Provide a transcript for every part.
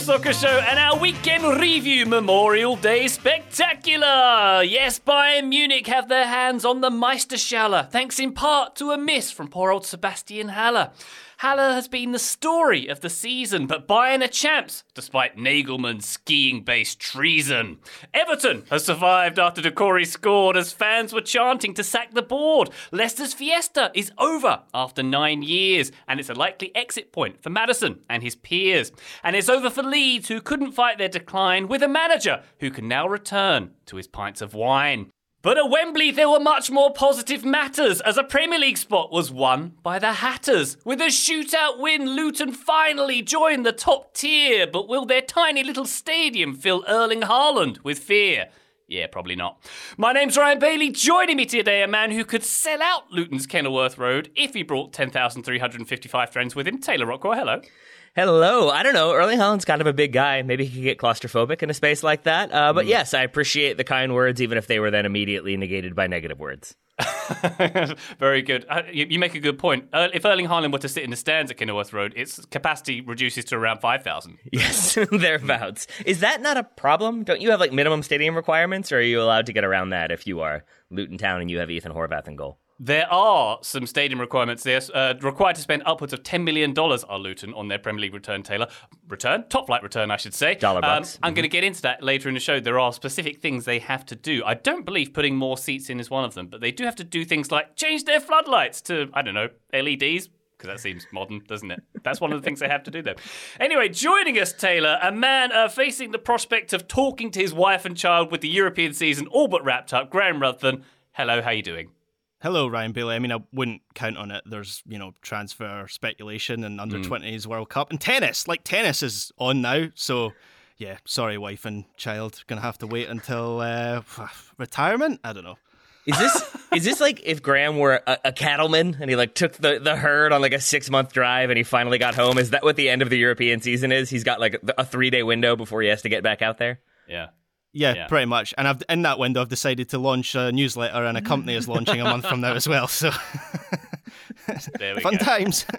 Soccer Show and our weekend review Memorial Day Spectacular. Yes, Bayern Munich have their hands on the Meisterschale, thanks in part to a miss from poor old Sebastian Haller. Haller has been the story of the season, but Bayern are champs, despite Nagelsmann's skiing-based treason. Everton has survived after Doucouré scored as fans were chanting to sack the board. Leicester's fiesta is over after nine years, and it's a likely exit point for Maddison and his peers. And it's over for Leeds, who couldn't fight their decline, with a manager who can now return to his pints of wine. But at Wembley, there were much more positive matters as a Premier League spot was won by the Hatters. With a shootout win, Luton finally joined the top tier, but will their tiny little stadium fill Erling Haaland with fear? Yeah, probably not. My name's Ryan Bailey. Joining me today, a man who could sell out Luton's Kenilworth Road if he brought 10,355 friends with him. Taylor Rockwell, hello. Hello. I don't know. Erling Haaland's kind of a big guy. Maybe he could get claustrophobic in a space like that. Uh, but yes, I appreciate the kind words, even if they were then immediately negated by negative words. Very good. Uh, you, you make a good point. Uh, if Erling Haaland were to sit in the stands at Kenilworth Road, its capacity reduces to around 5,000. Yes, thereabouts. Is that not a problem? Don't you have like minimum stadium requirements, or are you allowed to get around that if you are Luton Town and you have Ethan Horvath in goal? There are some stadium requirements. They're uh, required to spend upwards of $10 million, are Luton, on their Premier League return, Taylor. Return? Top flight return, I should say. Dollar bucks. Um, I'm going to get into that later in the show. There are specific things they have to do. I don't believe putting more seats in is one of them, but they do have to do things like change their floodlights to, I don't know, LEDs. Because that seems modern, doesn't it? That's one of the things they have to do, though. Anyway, joining us, Taylor, a man uh, facing the prospect of talking to his wife and child with the European season all but wrapped up, Graham Ruthven. Hello, how you doing? Hello, Ryan Bailey. I mean, I wouldn't count on it. There's, you know, transfer speculation and under 20s World Cup and tennis. Like, tennis is on now. So, yeah, sorry, wife and child. Gonna have to wait until uh, retirement? I don't know. Is this is this like if Graham were a, a cattleman and he like took the, the herd on like a six month drive and he finally got home? Is that what the end of the European season is? He's got like a three day window before he has to get back out there. Yeah. Yeah, Yeah. pretty much. And I've in that window, I've decided to launch a newsletter, and a company is launching a month from now as well. So, There we fun go. times.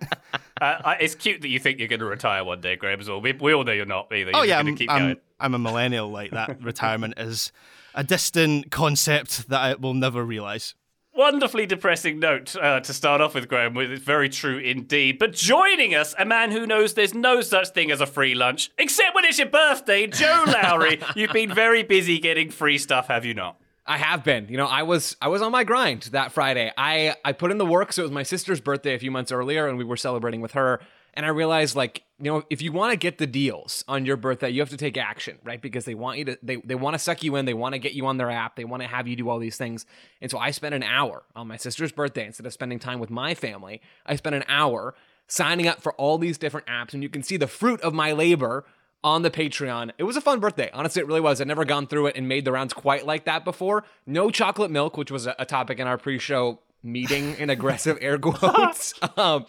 Uh, it's cute that you think you're going to retire one day, Graham, as well. We, we all know you're not either. oh You're yeah, I'm, keep I'm, going. I'm a millennial. Like that, retirement is a distant concept that I will never realize. Wonderfully depressing note uh, to start off with, Graham. It's very true indeed. But joining us, a man who knows there's no such thing as a free lunch, except when it's your birthday, Joe Lowry. You've been very busy getting free stuff, have you not? I have been. You know, I was I was on my grind that Friday. I I put in the work. So it was my sister's birthday a few months earlier, and we were celebrating with her. And I realized, like, you know, if you want to get the deals on your birthday, you have to take action, right? Because they want you to they they want to suck you in. They want to get you on their app. They want to have you do all these things. And so I spent an hour on my sister's birthday instead of spending time with my family. I spent an hour signing up for all these different apps, and you can see the fruit of my labor on the Patreon. It was a fun birthday. Honestly, it really was. I'd never gone through it and made the rounds quite like that before. No chocolate milk, which was a, topic in our pre show meeting in aggressive air quotes. um,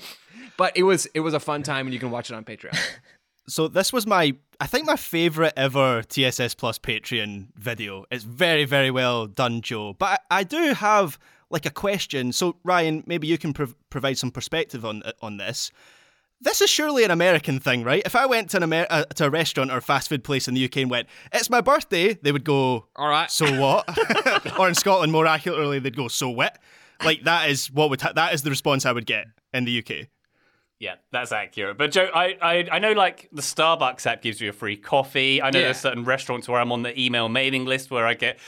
but it was it was a fun time, and you can watch it on Patreon. So this was my, I think my favorite ever TSS Plus Patreon video. It's very, very well done, Joe. But I, I do have like a question. So Ryan, maybe you can prov- provide some perspective on on this. This is surely an American thing, right? If I went to an Amer- uh, to a restaurant or fast food place in the UK and went, "It's my birthday," they would go, All right. so what?" or in Scotland, more accurately, they'd go, "So what?" Like that is what would ha- that is the response I would get in the UK. Yeah, that's accurate. But Joe, I, I I know like the Starbucks app gives you a free coffee. I know Yeah. there's certain restaurants where I'm on the email mailing list where I get,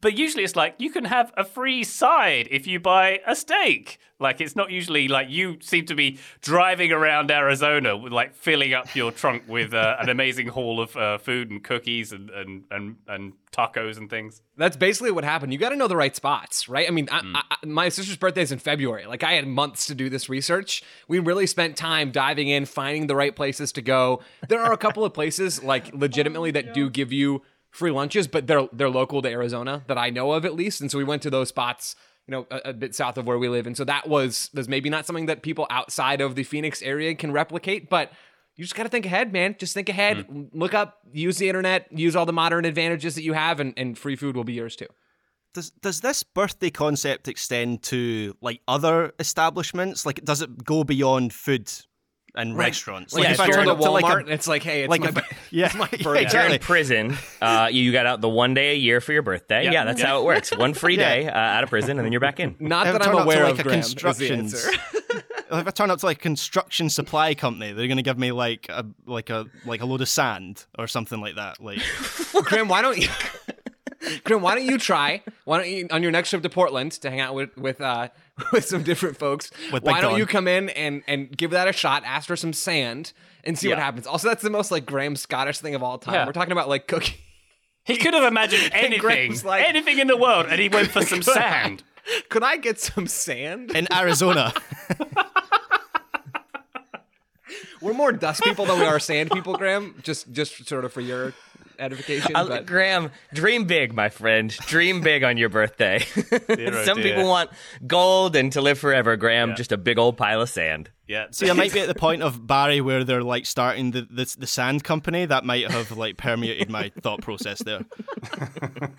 but usually it's like you can have a free side if you buy a steak. Like it's not usually like you seem to be driving around Arizona with like filling up your trunk with uh, an amazing haul of uh, food and cookies and, and and and tacos and things. That's basically what happened. You got to know the right spots, right? I mean, I, I, my sister's birthday is in February. Like, I had months to do this research. We really spent time diving in, finding the right places to go. There are a couple of places, like, legitimately that do give you free lunches, but they're they're local to Arizona that I know of at least. And so we went to those spots, you know, a, a bit south of where we live. And so that was was maybe not something that people outside of the Phoenix area can replicate, but you just got to think ahead, man. Just think ahead. Hmm. Look up, use the internet, use all the modern advantages that you have, and, and free food will be yours too. Does does this birthday concept extend to like other establishments? Like, does it go beyond food and restaurants? Like Yeah, if if you're you're in a in Walmart, to like a- it's like, hey, it's like my, a- bir- yeah, it's my yeah, birthday. If you're in prison, uh, you got out the one day a year for your birthday. Yeah, that's how it works. One free Yeah. day uh, out of prison, and then you're back in. Not that I'm turn up aware like, of. a Graham, is the if I turn up to like a construction supply company, they're gonna give me like a like a like a load of sand or something like that. Like, Graham, why don't you? Graham, why don't you try? Why don't you on your next trip to Portland to hang out with with uh with some different folks? With why don't Don. you come in and and give that a shot? Ask for some sand and see what happens. Also, that's the most like Graham Scottish thing of all time. Yeah. We're talking about like cooking. He could have imagined anything, like- anything in the world, and he went for some sand. Could I get some sand? in Arizona, We're more dust people than we are sand people, Graham. Just just sort of for your edification. But Graham, dream big, my friend. Dream big on your birthday. oh Some dear. people want gold and to live forever. Graham, just a big old pile of sand. Yeah. see, I might be at the point of Barry where they're like starting the the, the sand company. That might have like permeated my thought process there.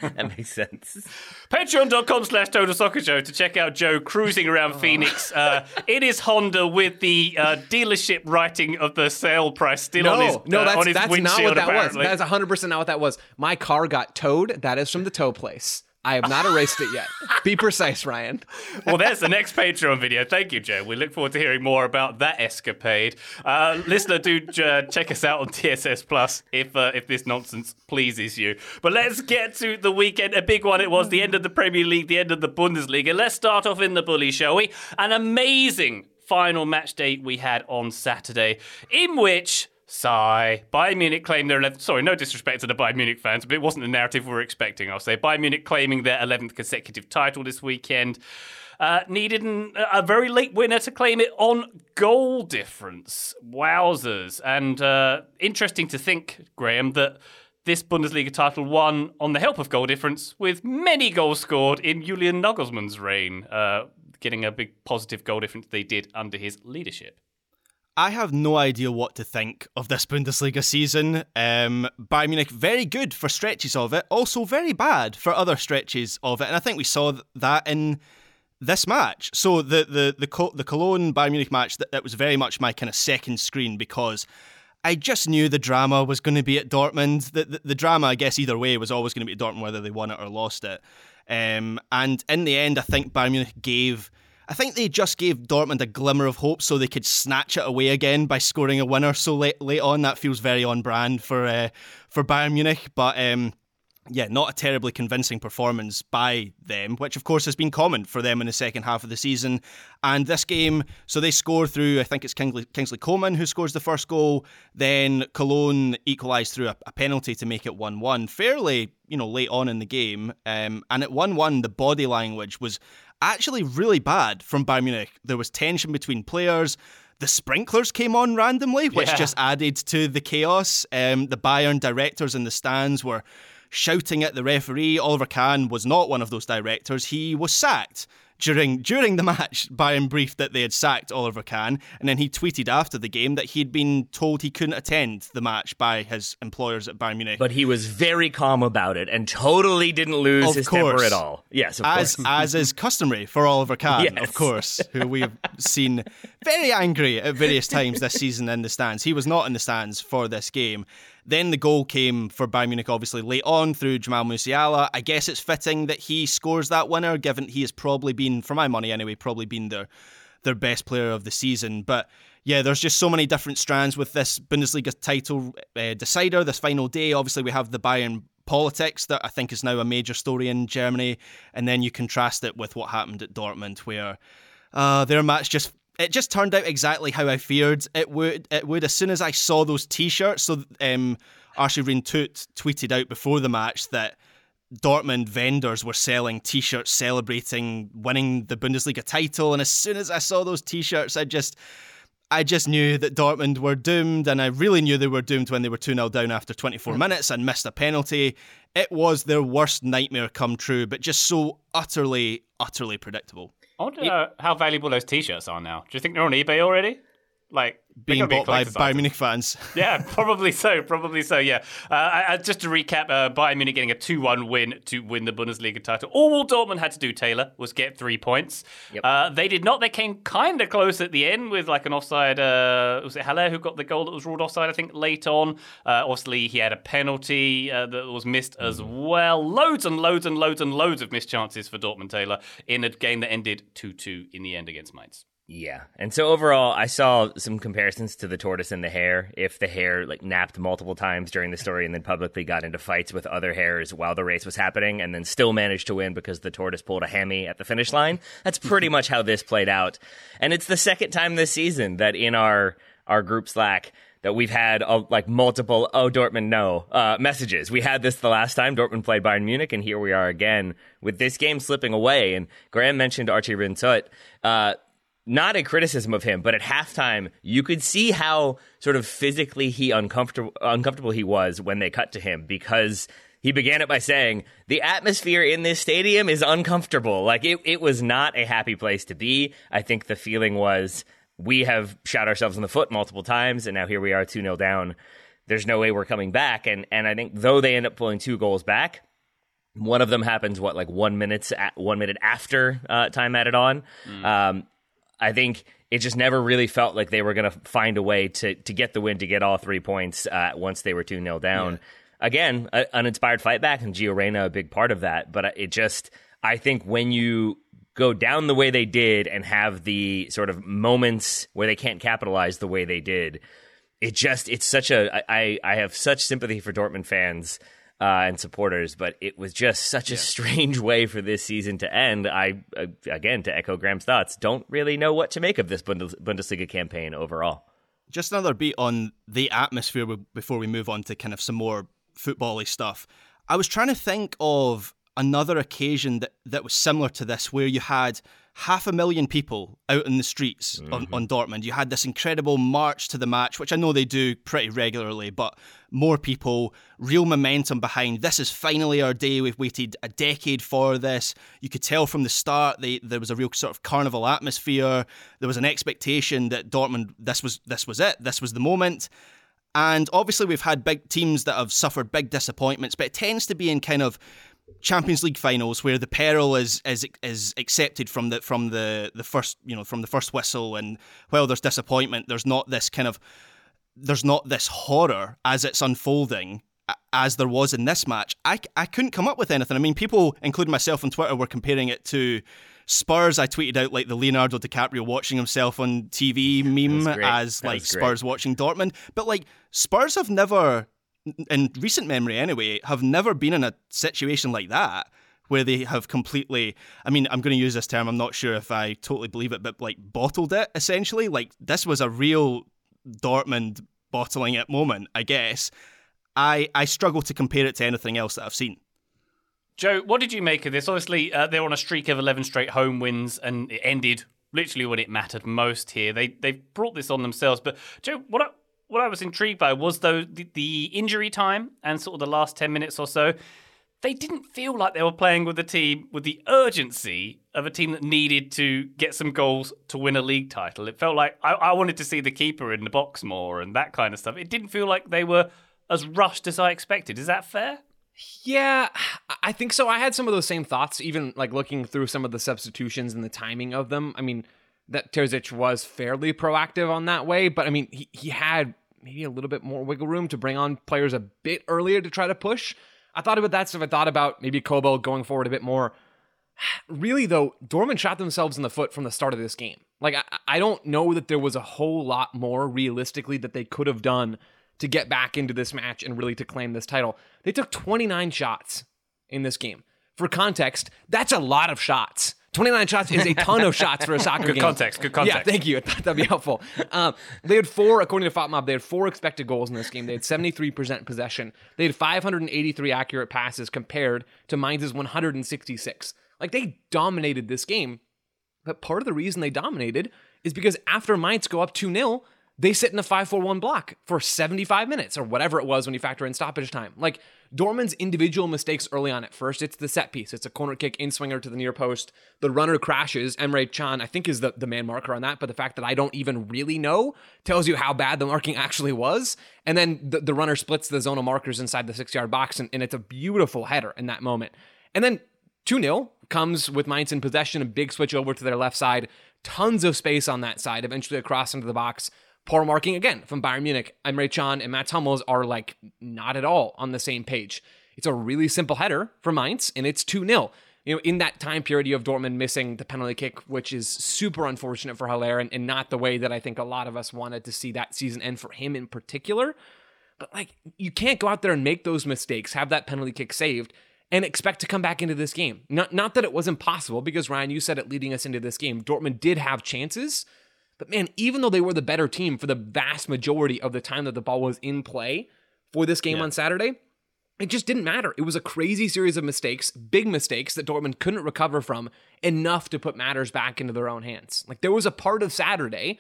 That makes sense. Patreon.com slash Total Soccer Show to check out Joe cruising around Phoenix uh, in his Honda with the uh, dealership writing of the sale price still on his, No, no, uh, that's on his that's not windshield, what that apparently. was. That is 100 percent not what that was. My car got towed. That is from the tow place. I have not erased it yet. Be precise, Ryan. well, there's the next Patreon video. Thank you, Joe. We look forward to hearing more about that escapade. Uh, listener, do uh, check us out on TSS Plus if uh, if this nonsense pleases you. But let's get to the weekend. A big one it was. The end of the Premier League, the end of the Bundesliga. Let's start off in the bully, shall we? An amazing final match date we had on Saturday, in which. Sigh. Bayern Munich claimed their 11th. Sorry, no disrespect to the Bayern Munich fans, but it wasn't the narrative we were expecting. I'll say Bayern Munich claiming their 11th consecutive title this weekend. Uh, needed an, a very late winner to claim it on goal difference. Wowzers. And uh, interesting to think, Graham, that this Bundesliga title won on the help of goal difference, with many goals scored in Julian Nagelsmann's reign, uh, getting a big positive goal difference they did under his leadership. I have no idea what to think of this Bundesliga season. Um, Bayern Munich, very good for stretches of it, also very bad for other stretches of it, and I think we saw that in this match. So the the the the Cologne Bayern Munich match that, that was very much my kind of second screen because I just knew the drama was going to be at Dortmund. The, the the drama, I guess, either way was always going to be at Dortmund, whether they won it or lost it. Um, and in the end, I think Bayern Munich gave. I think they just gave Dortmund a glimmer of hope so they could snatch it away again by scoring a winner so late late on. That feels very on brand for uh, for Bayern Munich, but um, yeah, not a terribly convincing performance by them, which of course has been common for them in the second half of the season. And this game, so they score through, I think it's Kingsley, Kingsley Coman who scores the first goal. Then Cologne equalised through a, a penalty to make it 1 1, fairly, you know, late on in the game. Um, and at 1 1, the body language was actually really bad from Bayern Munich. There was tension between players. The sprinklers came on randomly, which Yeah. just added to the chaos. Um, the Bayern directors in the stands were shouting at the referee. Oliver Kahn was not one of those directors. He was sacked during during the match, Bayern briefed that they had sacked Oliver Kahn, and then he tweeted after the game that he'd been told he couldn't attend the match by his employers at Bayern Munich. But he was very calm about it and totally didn't lose Of his course. temper at all. Yes, of as course. as is customary for Oliver Kahn, Yes. of course, who we have seen very angry at various times this season in the stands. He was not in the stands for this game. Then the goal came for Bayern Munich, obviously late on through Jamal Musiala. I guess it's fitting that he scores that winner, given he has probably been, for my money anyway, probably been their their best player of the season. But yeah, there's just so many different strands with this Bundesliga title uh, decider, this final day. Obviously, we have the Bayern politics that I think is now a major story in Germany, and then you contrast it with what happened at Dortmund, where uh, their match just it just turned out exactly how I feared it would. It would as soon as I saw those T-shirts. So um, Archie Tutt tweeted out before the match that Dortmund vendors were selling T-shirts celebrating winning the Bundesliga title, and as soon as I saw those T-shirts, I just. I just knew that Dortmund were doomed, and I really knew they were doomed when they were 2 0 down after 24 minutes and missed a penalty. It was their worst nightmare come true, but just so utterly, utterly predictable. I wonder how valuable those T-shirts are now. Do you think they're on eBay already? Like Being gonna be bought by Bayern item. Munich fans. Yeah, probably so. Probably so. Yeah. Uh, I, I, just to recap, uh, Bayern Munich getting a two-one win to win the Bundesliga title. All Dortmund had to do, Taylor, was get three points. Uh, they did not. They came kind of close at the end with like an offside. Uh, was it Haller who got the goal that was ruled offside? I think late on. Uh, obviously, he had a penalty uh, that was missed as well. Loads and loads and loads and loads of missed chances for Dortmund, Taylor, in a game that ended two-two in the end against Mainz. Yeah. And so overall, I saw some comparisons to the tortoise and the hare. If the hare like napped multiple times during the story and then publicly got into fights with other hares while the race was happening and then still managed to win because the tortoise pulled a hammy at the finish line, that's pretty much how this played out. And it's the second time this season that in our our group Slack that we've had uh, like multiple oh Dortmund no uh, messages. We had this the last time Dortmund played Bayern Munich, and here we are again with this game slipping away. And Graham mentioned Archie Rhind-Tutt. Uh, not a criticism of him, but at halftime, you could see how sort of physically he uncomfortable uncomfortable he was when they cut to him because he began it by saying the atmosphere in this stadium is uncomfortable. Like it, it was not a happy place to be. I think the feeling was we have shot ourselves in the foot multiple times, and now here we are, two 0 down. There's no way we're coming back, and and I think though they end up pulling two goals back, one of them happens what like one minutes at, one minute after uh, time added on. Um, I think it just never really felt like they were going to find a way to to get the win to get all three points uh, once they were two 0 down. Again, a, an inspired fight back, and Gio Reyna a big part of that. But it just, I think when you go down the way they did and have the sort of moments where they can't capitalize the way they did, it just it's such a I I have such sympathy for Dortmund fans uh, and supporters, but it was just such a strange way for this season to end. I uh, again to echo Graham's thoughts, don't really know what to make of this Bundes- Bundesliga campaign overall. Just another beat on the atmosphere before we move on to kind of some more football-y stuff. I was trying to think of another occasion that, that was similar to this, where you had half a million people out in the streets on, mm-hmm. on Dortmund. You had this incredible march to the match, which I know they do pretty regularly, but more people, real momentum behind. This is finally our day. We've waited a decade for this. You could tell from the start they, there was a real sort of carnival atmosphere. There was an expectation that Dortmund this was this was it. This was the moment. And obviously, we've had big teams that have suffered big disappointments, but it tends to be in kind of Champions League finals where the peril is is is accepted from the from the the first you know from the first whistle, and while there's disappointment, there's not this kind of there's not this horror as it's unfolding as there was in this match. I, I couldn't come up with anything. I mean, people, including myself on Twitter, were comparing it to Spurs. I tweeted out like the Leonardo DiCaprio watching himself on TV meme That was great. as like. Spurs watching Dortmund. But like Spurs have never, in recent memory anyway, have never been in a situation like that where they have completely I mean, I'm going to use this term, I'm not sure if I totally believe it, but like bottled it essentially. Like this was a real Dortmund bottling it moment, I guess. I I struggle to compare it to anything else that I've seen. Joe, what did you make of this? Obviously, uh, they're on a streak of 11 straight home wins, and it ended literally when it mattered most here. They they brought this on themselves. But Joe, what what I was intrigued by was though the, the injury time and sort of the last 10 minutes or so. they didn't feel like they were playing with a team with the urgency of a team that needed to get some goals to win a league title. It felt like I, I wanted to see the keeper in the box more and that kind of stuff. It didn't feel like they were as rushed as I expected. Is that fair? Yeah, I think so. I had some of those same thoughts, even like looking through some of the substitutions and the timing of them. I mean, that Terzic was fairly proactive on that way, but I mean, he, he had maybe a little bit more wiggle room to bring on players a bit earlier to try to push. I thought about that stuff. I thought about maybe Kobel going forward a bit more. Really, though, Dortmund shot themselves in the foot from the start of this game. Like, I, I don't know that there was a whole lot more realistically that they could have done to get back into this match and really to claim this title. They took 29 shots in this game. For context, that's a lot of shots. 29 shots is a ton of shots for a soccer good game. context. Good context. Yeah, thank you. I thought that'd be helpful. Um, they had four, according to FotMob, they had four expected goals in this game. They had 73% possession. They had 583 accurate passes compared to Mainz's 166. Like they dominated this game. But part of the reason they dominated is because after Mainz go up 2 0, they sit in a 5 4 1 block for 75 minutes or whatever it was when you factor in stoppage time. Like Dortmund's individual mistakes early on at first, it's the set piece. It's a corner kick in swinger to the near post. The runner crashes. Emre Can, I think, is the, the man marker on that. But the fact that I don't even really know tells you how bad the marking actually was. And then the, the runner splits the zone of markers inside the six yard box. And, and it's a beautiful header in that moment. And then 2 0 comes with Mainz in possession, a big switch over to their left side. Tons of space on that side, eventually across into the box. Poor marking again from Bayern Munich. Emre Can and Mats Hummels are like not at all on the same page. It's a really simple header for Mainz, and it's 2 0. You know, in that time period, you have Dortmund missing the penalty kick, which is super unfortunate for Haller and, and not the way that I think a lot of us wanted to see that season end for him in particular. But like, you can't go out there and make those mistakes, have that penalty kick saved, and expect to come back into this game. Not, not that it was impossible, because Ryan, you said it leading us into this game. Dortmund did have chances, but man, even though they were the better team for the vast majority of the time that the ball was in play for this game yeah. on Saturday, it just didn't matter. It was a crazy series of mistakes, big mistakes that Dortmund couldn't recover from enough to put matters back into their own hands. Like there was a part of Saturday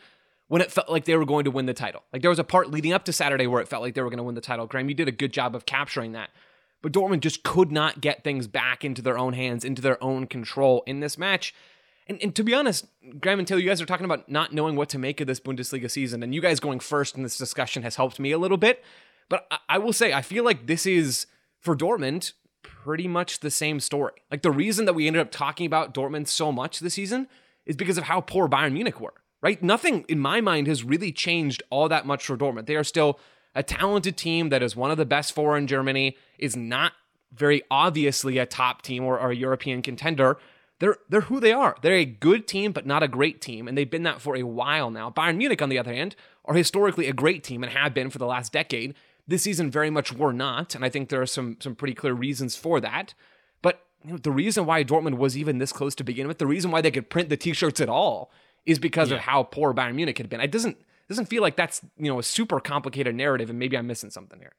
when it felt like they were going to win the title. Like there was a part leading up to Saturday where it felt like they were going to win the title. Graham, you did a good job of capturing that. But Dortmund just could not get things back into their own hands, into their own control in this match. And, and to be honest, Graham and Taylor, you guys are talking about not knowing what to make of this Bundesliga season, and you guys going first in this discussion has helped me a little bit. But I, I will say, I feel like this is for Dortmund pretty much the same story. Like the reason that we ended up talking about Dortmund so much this season is because of how poor Bayern Munich were. Right? Nothing in my mind has really changed all that much for Dortmund. They are still a talented team that is one of the best four in Germany, is not very obviously a top team or, or a European contender they're they're who they are. They're a good team, but not a great team, and they've been that for a while now. Bayern Munich, on the other hand, are historically a great team and have been for the last decade. This season, very much were not, and I think there are some some pretty clear reasons for that. But you know, the reason why Dortmund was even this close to begin with, the reason why they could print the T-shirts at all, is because yeah. of how poor Bayern Munich had been. It doesn't doesn't feel like that's you know a super complicated narrative, and maybe I'm missing something here.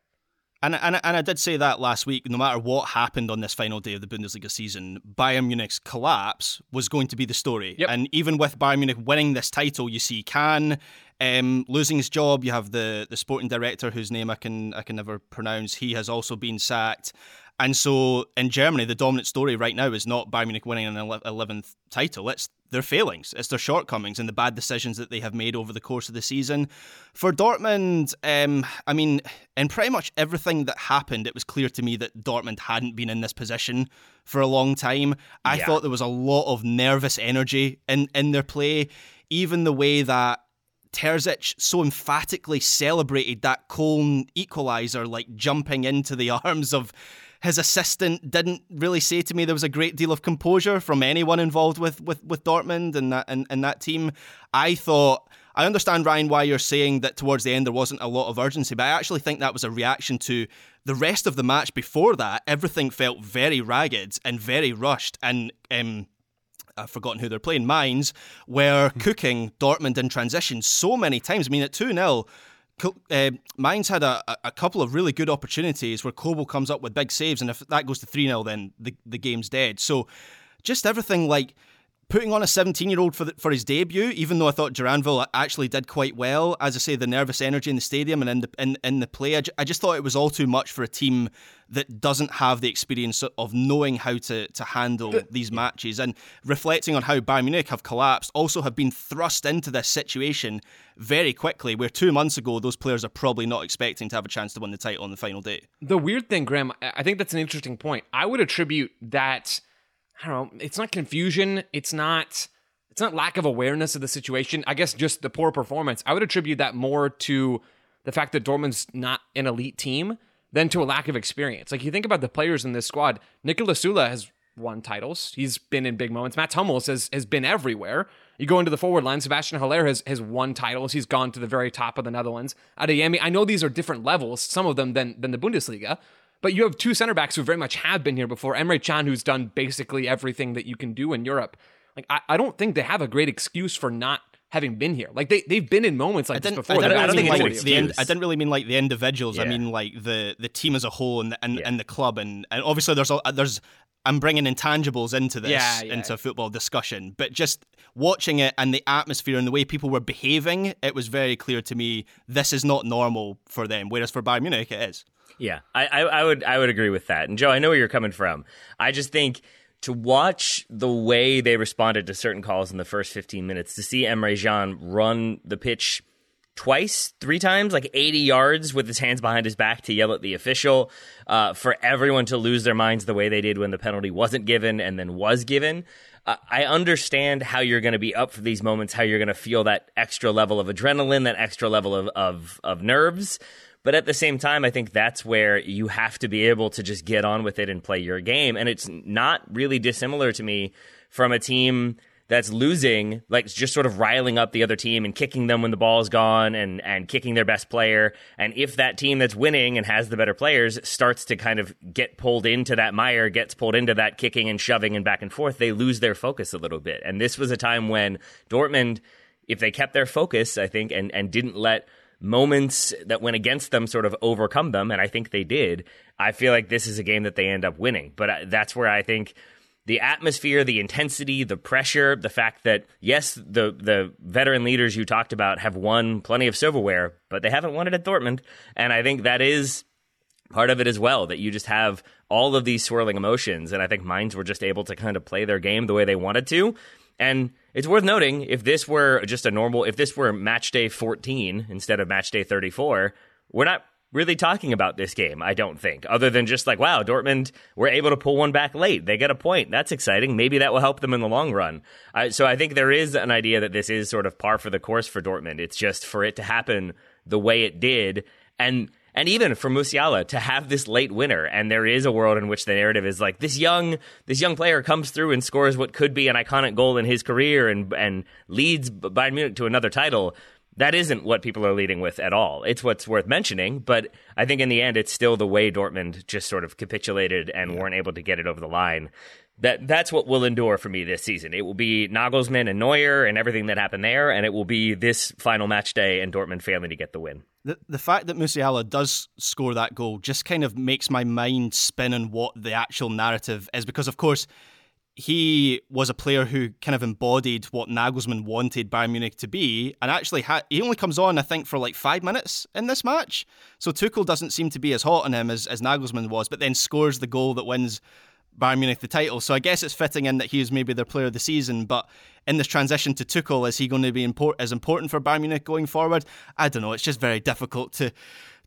And, and, and I did say that last week. No matter what happened on this final day of the Bundesliga season, Bayern Munich's collapse was going to be the story. Yep. And even with Bayern Munich winning this title, you see Kahn um, losing his job. You have the the sporting director whose name I can I can never pronounce. He has also been sacked. And so in Germany, the dominant story right now is not Bayern Munich winning an 11th title. It's their failings, it's their shortcomings and the bad decisions that they have made over the course of the season. For Dortmund, um, I mean, in pretty much everything that happened, it was clear to me that Dortmund hadn't been in this position for a long time. I yeah. thought there was a lot of nervous energy in, in their play, even the way that Terzic so emphatically celebrated that Köln equaliser, like jumping into the arms of his assistant didn't really say to me there was a great deal of composure from anyone involved with with, with Dortmund and that and, and that team. I thought I understand Ryan why you're saying that towards the end there wasn't a lot of urgency, but I actually think that was a reaction to the rest of the match before that. Everything felt very ragged and very rushed and um, I've forgotten who they're playing, Mainz, were cooking Dortmund in transition so many times. I mean, at 2 0, uh, Mainz had a, a couple of really good opportunities where Kobel comes up with big saves, and if that goes to 3 0, then the, the game's dead. So just everything like putting on a 17 year old for the, for his debut, even though I thought Duranville actually did quite well. As I say, the nervous energy in the stadium and in the in, in the play, I, j- I just thought it was all too much for a team that doesn't have the experience of knowing how to to handle these matches. And reflecting on how Bayern Munich have collapsed, also have been thrust into this situation very quickly. Where two months ago, those players are probably not expecting to have a chance to win the title on the final day. The weird thing, Graham, I think that's an interesting point. I would attribute that I don't know, it's not confusion, it's not it's not lack of awareness of the situation. I guess just the poor performance. I would attribute that more to the fact that Dortmund's not an elite team than to a lack of experience. Like you think about the players in this squad, Niklas Süle has won titles. He's been in big moments. Mats Hummels has, has been everywhere. You go into the forward line, Sebastian Haller has, has won titles. He's gone to the very top of the Netherlands. Adeyemi, I know these are different levels, some of them than, than the Bundesliga, but you have two center backs who very much have been here before. Emre Can, who's done basically everything that you can do in Europe. Like I, I don't think they have a great excuse for not having been here. Like they they've been in moments like I this before. I didn't, that really think mean like the excuse. I didn't really mean like the individuals. I mean like the the team as a whole and the, and, Yeah. and the club and, and obviously there's a, there's I'm bringing intangibles into this Yeah, yeah. into football discussion, but just watching it and the atmosphere and the way people were behaving, it was very clear to me this is not normal for them. Whereas for Bayern Munich, it is. Yeah, I, I, I would I would agree with that. And Joe, I know where you're coming from. I just think to watch the way they responded to certain calls in the first 15 minutes, to see Emre Can run the pitch twice, three times, like 80 yards with his hands behind his back to yell at the official, uh, for everyone to lose their minds the way they did when the penalty wasn't given and then was given. Uh, I understand how you're going to be up for these moments, how you're going to feel that extra level of adrenaline, that extra level of, of, of nerves. But at the same time, I think that's where you have to be able to just get on with it and play your game. And it's not really dissimilar to me from a team that's losing, like just sort of riling up the other team and kicking them when the ball's gone and, and kicking their best player. And if that team that's winning and has the better players starts to kind of get pulled into that mire, gets pulled into that kicking and shoving and back and forth, they lose their focus a little bit. And this was a time when Dortmund, if they kept their focus, I think, and, and didn't let moments that went against them sort of overcome them, and I think they did. I feel like this is a game that they end up winning. But uh, that's where I think the atmosphere, the intensity, the pressure, the fact that yes, the the veteran leaders you talked about have won plenty of silverware, but they haven't won it at Dortmund, and I think that is part of it as well that you just have all of these swirling emotions. And i think Mainz were just able to kind of play their game the way they wanted to. And it's worth noting if this were just a normal if this were match day 14 instead of match day 34 we're not really talking about this game i don't think other than just like wow dortmund were able to pull one back late. They get a point. That's exciting. Maybe that will help them in the long run. So i think there is an idea that this is sort of par for the course for dortmund. It's just for it to happen the way it did. And and even for Musiala to have this late winner, and there is a world in which the narrative is like this young this young player comes through and scores what could be an iconic goal in his career and and leads Bayern Munich to another title. That isn't what people are leading with at all. It's what's worth mentioning, but I think in the end, it's still the way Dortmund just sort of capitulated and weren't able to get it over the line. That that's what will endure for me this season. It will be Nagelsmann and Neuer and everything that happened there, and it will be this final match day and Dortmund failing to get the win. The, the fact that Musiala does score that goal just kind of makes my mind spin on what the actual narrative is because, of course, he was a player who kind of embodied what Nagelsmann wanted Bayern Munich to be, and actually ha- he only comes on, I think, for like five minutes in this match. So Tuchel doesn't seem to be as hot on him as, as Nagelsmann was, but then scores the goal that wins Bayern Munich the title. So I guess it's fitting in that he was maybe their player of the season, but in this transition to Tuchel, is he going to be import- as important for Bayern Munich going forward? I don't know. It's just very difficult to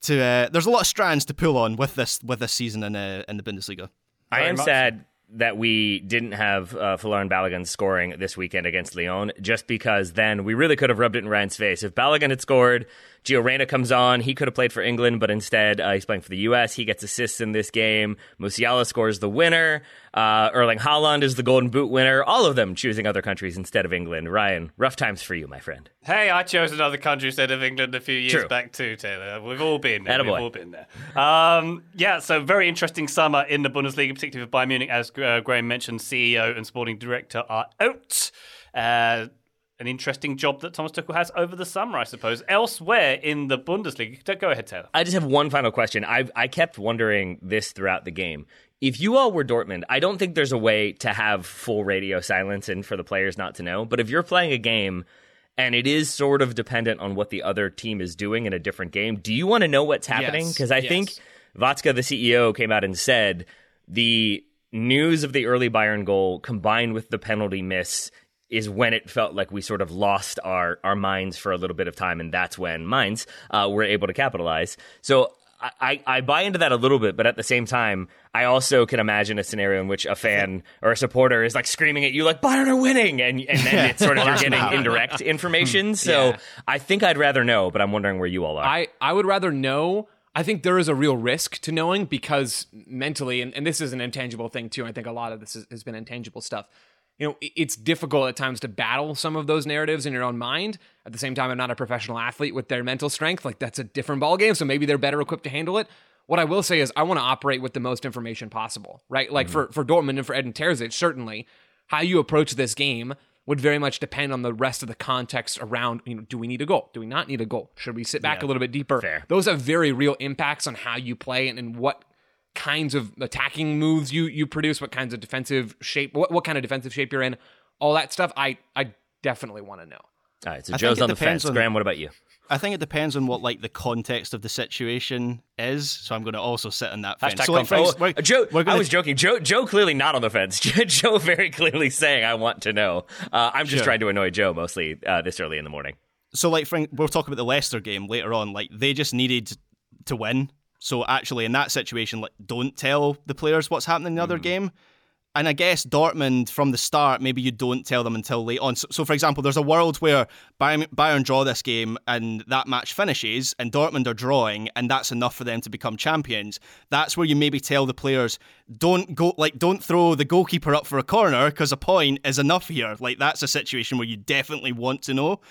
to. Uh, there's a lot of strands to pull on with this with this season in uh, in the Bundesliga. I am much sad that we didn't have uh, Folarin Balogun scoring this weekend against Lyon, just because then we really could have rubbed it in Ryan's face. If Balogun had scored, Gio Reyna comes on. He could have played for England, but instead uh, he's playing for the U.S. He gets assists in this game. Musiala scores the winner. Uh, Erling Haaland is the Golden Boot winner. All of them choosing other countries instead of England. Ryan, rough times for you, my friend. Hey, I chose another country instead of England a few years True. back too, Taylor. We've all been there. We've all been there. Um, yeah, so very interesting summer in the Bundesliga, particularly for Bayern Munich, as uh, Graham mentioned. CEO and sporting director are out. Uh, an interesting job that Thomas Tuchel has over the summer, I suppose. Elsewhere in the Bundesliga, go ahead, Taylor. I just have one final question. I I kept wondering this throughout the game. If you all were Dortmund, I don't think there's a way to have full radio silence and for the players not to know. But if you're playing a game and it is sort of dependent on what the other team is doing in a different game, do you want to know what's happening? Yes, Because I yes. think Watzke, the CEO, came out and said the news of the early Bayern goal combined with the penalty miss is when it felt like we sort of lost our, our minds for a little bit of time, and that's when Mainz uh, were able to capitalize. So I, I I buy into that a little bit, but at the same time, I also can imagine a scenario in which a fan or a supporter is like screaming at you, like "Bayern are winning," and and then it's sort of you're getting indirect information. So Yeah. I think I'd rather know, but I'm wondering where you all are. I, I would rather know. I think there is a real risk to knowing because mentally, and, and this is an intangible thing too. I think a lot of this is, has been intangible stuff. You know, it's difficult at times to battle some of those narratives in your own mind. At the same time, I'm not a professional athlete with their mental strength. Like that's a different ballgame. So maybe they're better equipped to handle it. What I will say is I want to operate with the most information possible, right? Like mm-hmm. for, for Dortmund and for Edin Terzic, certainly how you approach this game would very much depend on the rest of the context around, you know, do we need a goal? Do we not need a goal? Should we sit back a little bit deeper? Fair. Those have very real impacts on how you play and, and what kinds of attacking moves you you produce, what kinds of defensive shape, what, what kind of defensive shape you're in, all that stuff. I I definitely want to know. all right, so I Joe's on the fence. on- Graham, what about you? I think it depends on what like the context of the situation is. So I'm going to also sit on that fence. Hashtag So, like, for conflict. we're- Joe, we're I gonna- was joking. Joe, Joe clearly not on the fence. Joe very clearly saying, "I want to know." Uh, I'm just Sure. trying to annoy Joe mostly uh, this early in the morning. so like for, we'll talk about the Leicester game later on. Like they just needed to win. So actually, in that situation, like don't tell the players what's happening in the other mm. game. And I guess Dortmund from the start, maybe you don't tell them until late on. So, so for example, there's a world where Bayern, Bayern draw this game and that match finishes, and Dortmund are drawing, and that's enough for them to become champions. That's where you maybe tell the players, don't go, like, don't throw the goalkeeper up for a corner because a point is enough here. Like that's a situation where you definitely want to know.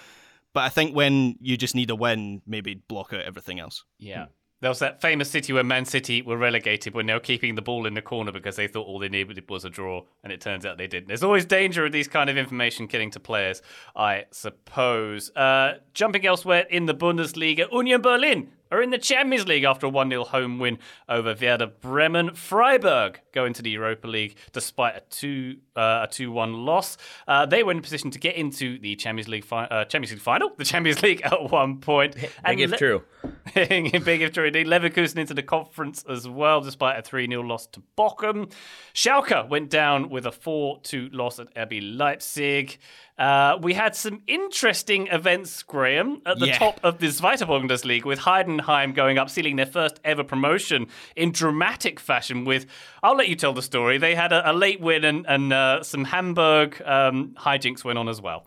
But I think when you just need a win, maybe block out everything else. Yeah. There was that famous city where Man City were relegated when they were keeping the ball in the corner because they thought all they needed was a draw, and it turns out they didn't. There's always danger of these kind of information getting to players, I suppose. Uh, jumping elsewhere in the Bundesliga, Union Berlin are in the Champions League after a 1 0 home win over Werder Bremen. Freiburg go into the Europa League despite a 2 uh, a 2 1 loss. Uh, they were in a position to get into the Champions League, fi- uh, Champions League final, the Champions League at one point. Big if le- true. Big if true indeed. Leverkusen into the conference as well, despite a 3 0 loss to Bochum. Schalke went down with a 4 2 loss at RB Leipzig. Uh, we had some interesting events, Graham, at the Yeah. top of the Zweite Bundesliga with Heidenheim going up, sealing their first ever promotion in dramatic fashion. With, I'll let you tell the story. They had a, a late win and, and uh, some Hamburg um, hijinks went on as well.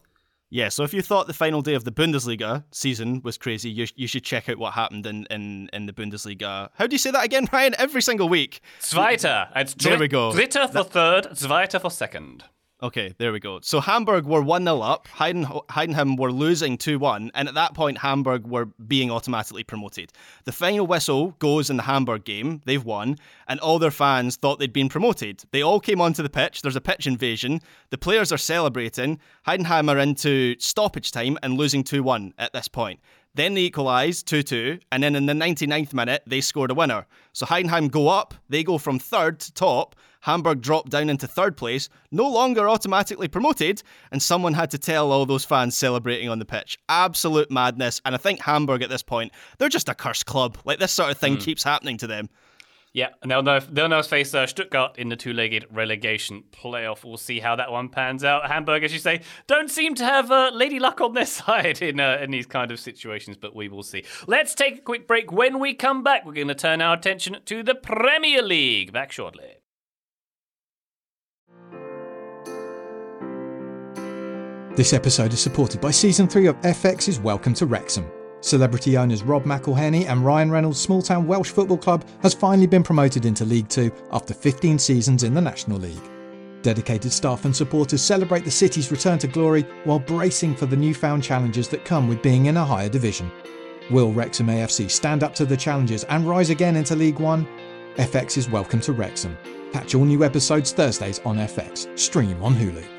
Yeah, so if you thought the final day of the Bundesliga season was crazy, you, you should check out what happened in, in, in the Bundesliga. How do you say that again, Ryan? Every single week. Zweiter. It's There we go. Dritter for third, Zweiter for second. Okay, there we go. So Hamburg were 1 0 up, Heiden, Heidenheim were losing 2 1, and at that point, Hamburg were being automatically promoted. The final whistle goes in the Hamburg game, they've won, and all their fans thought they'd been promoted. They all came onto the pitch, there's a pitch invasion, the players are celebrating, Heidenheim are into stoppage time and losing 2 1 at this point. Then they equalised 2 2, and then in the 99th minute, they scored a winner. So Heidenheim go up, they go from third to top. Hamburg drop down into third place, no longer automatically promoted, and someone had to tell all those fans celebrating on the pitch. Absolute madness. And I think Hamburg at this point, they're just a cursed club. Like this sort of thing hmm. keeps happening to them. Yeah, and they'll know, they'll now face uh, Stuttgart in the two-legged relegation playoff. We'll see how that one pans out. Hamburg, as you say, don't seem to have uh, lady luck on their side in uh, in these kind of situations, but we will see. Let's take a quick break. When we come back, we're going to turn our attention to the Premier League. Back shortly. This episode is supported by Season 3 of FX's Welcome to Wrexham. Celebrity owners Rob McElhenney and Ryan Reynolds' small town Welsh football club has finally been promoted into League Two after 15 seasons in the National League. Dedicated staff and supporters celebrate the city's return to glory while bracing for the newfound challenges that come with being in a higher division. Will Wrexham AFC stand up to the challenges and rise again into League One? FX is Welcome to Wrexham. Catch all new episodes Thursdays on FX. Stream on Hulu.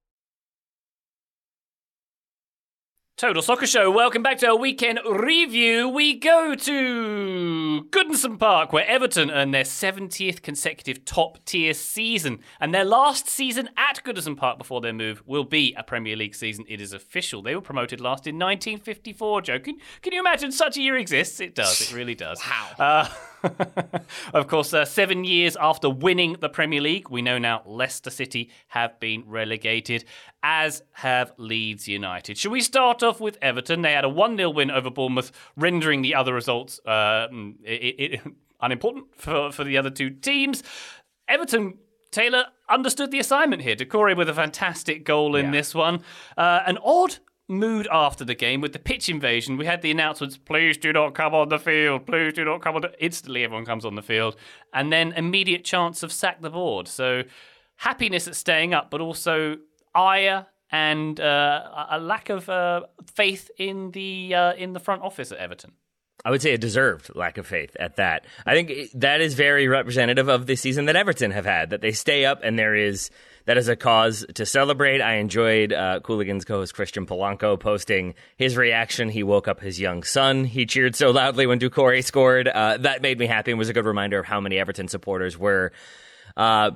Total Soccer Show, welcome back to our weekend review. We go to Goodison Park, where Everton earned their 70th consecutive top tier season. And their last season at Goodison Park before their move will be a Premier League season. It is official. They were promoted last in 1954, Joe. Can, can you imagine such a year exists? It does, it really does. wow. Uh, of course, uh, seven years after winning the Premier League, we know now Leicester City have been relegated, as have Leeds United. Should we start off with Everton? They had a 1 0 win over Bournemouth, rendering the other results uh, it, it, unimportant for, for the other two teams. Everton Taylor understood the assignment here. Doucouré with a fantastic goal in yeah. this one. Uh, an odd mood after the game with the pitch invasion. We had the announcements, please do not come on the field, please do not come on the... Instantly everyone comes on the field. And then immediate chance of sack the board. So happiness at staying up, but also ire and uh, a lack of uh, faith in the uh, in the front office at Everton. I would say a deserved lack of faith at that. I think that is very representative of the season that Everton have had. That they stay up and there is that is a cause to celebrate. I enjoyed uh, Cooligans co-host Christian Polanco posting his reaction. He woke up his young son. He cheered so loudly when Doucouré scored. Uh, that made me happy and was a good reminder of how many Everton supporters were. Uh,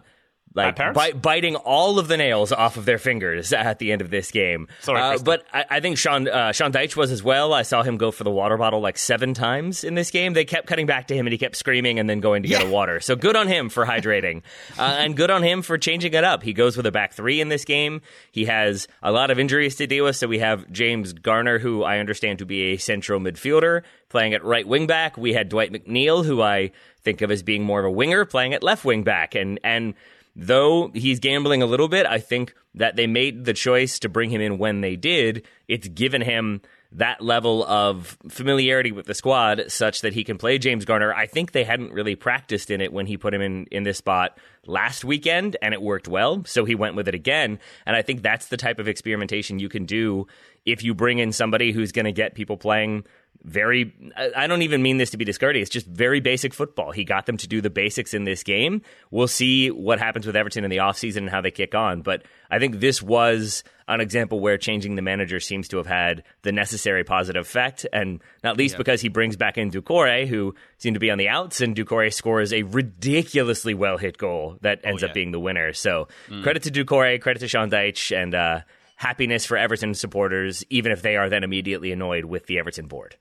like bi- biting all of the nails off of their fingers at the end of this game. Sorry, uh, but I, I, think Sean uh, Sean Dyche was as well. I saw him go for the water bottle like seven times in this game. They kept cutting back to him, and he kept screaming and then going to yeah. get a water. So good on him for hydrating, uh, and good on him for changing it up. He goes with a back three in this game. He has a lot of injuries to deal with, so we have James Garner, who I understand to be a central midfielder, playing at right wing back. We had Dwight McNeil, who I think of as being more of a winger, playing at left wing back, and and though he's gambling a little bit, I think that they made the choice to bring him in when they did. It's given him that level of familiarity with the squad such that he can play James Garner. I think they hadn't really practiced in it when he put him in in this spot last weekend and it worked well, so he went with it again. And I think that's the type of experimentation you can do if you bring in somebody who's going to get people playing very I don't even mean this to be discourteous, just very basic football. He got them to do the basics in this game. We'll see what happens with Everton in the offseason and how they kick on, but I think this was an example where changing the manager seems to have had the necessary positive effect, and not least yeah. because he brings back in Doucouré, who seemed to be on the outs, and Doucouré scores a ridiculously well hit goal that ends oh, yeah. up being the winner. So mm. credit to Doucouré, credit to Sean Dyche, and uh, happiness for Everton supporters, even if they are then immediately annoyed with the Everton board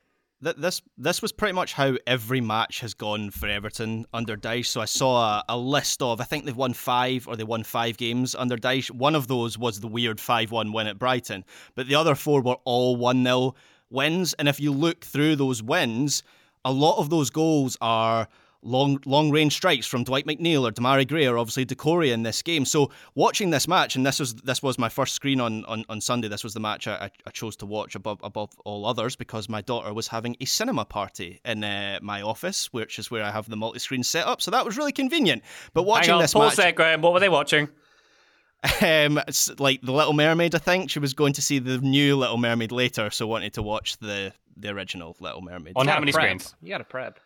this this was pretty much how every match has gone for Everton under Dyche. So I saw a, a, list of I think they've won five or they won five games under Dyche. One of those was the weird five one win at Brighton, but the other four were all one 0 wins. And if you look through those wins, a lot of those goals are long long range strikes from Dwight McNeil or Demarai Gray or obviously Doucouré in this game. So watching this match, and this was this was my first screen on, on, on Sunday. This was the match I, I chose to watch above above all others because my daughter was having a cinema party in uh, my office, which is where I have the multi screen set up. So that was really convenient. But watching Hang on, this pause match, there, Graham. What were they watching? Um, like the Little Mermaid, I think she was going to see the new Little Mermaid later, so wanted to watch the the original Little Mermaid. On how many prep. screens? You got to prep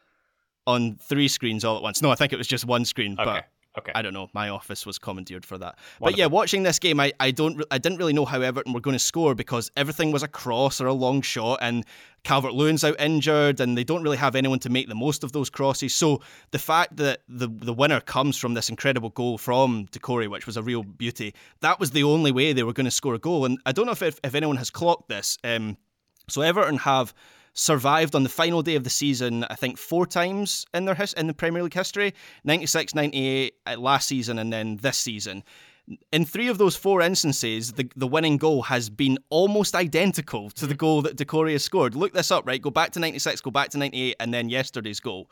on three screens all at once. No, I think it was just one screen. Okay. But okay. I don't know. My office was commandeered for that. Wonderful. But yeah, watching this game, I, I don't I didn't really know how Everton were going to score because everything was a cross or a long shot, and Calvert Lewin's out injured, and they don't really have anyone to make the most of those crosses. So the fact that the the winner comes from this incredible goal from Doucouré, which was a real beauty, that was the only way they were going to score a goal. And I don't know if if, if anyone has clocked this. Um, so Everton have survived on the final day of the season, I think four times in their his- in the Premier League history 96, 98 uh, last season, and then this season. In three of those four instances, the, the winning goal has been almost identical to the goal that has scored. Look this up, right? Go back to 96, go back to 98, and then yesterday's goal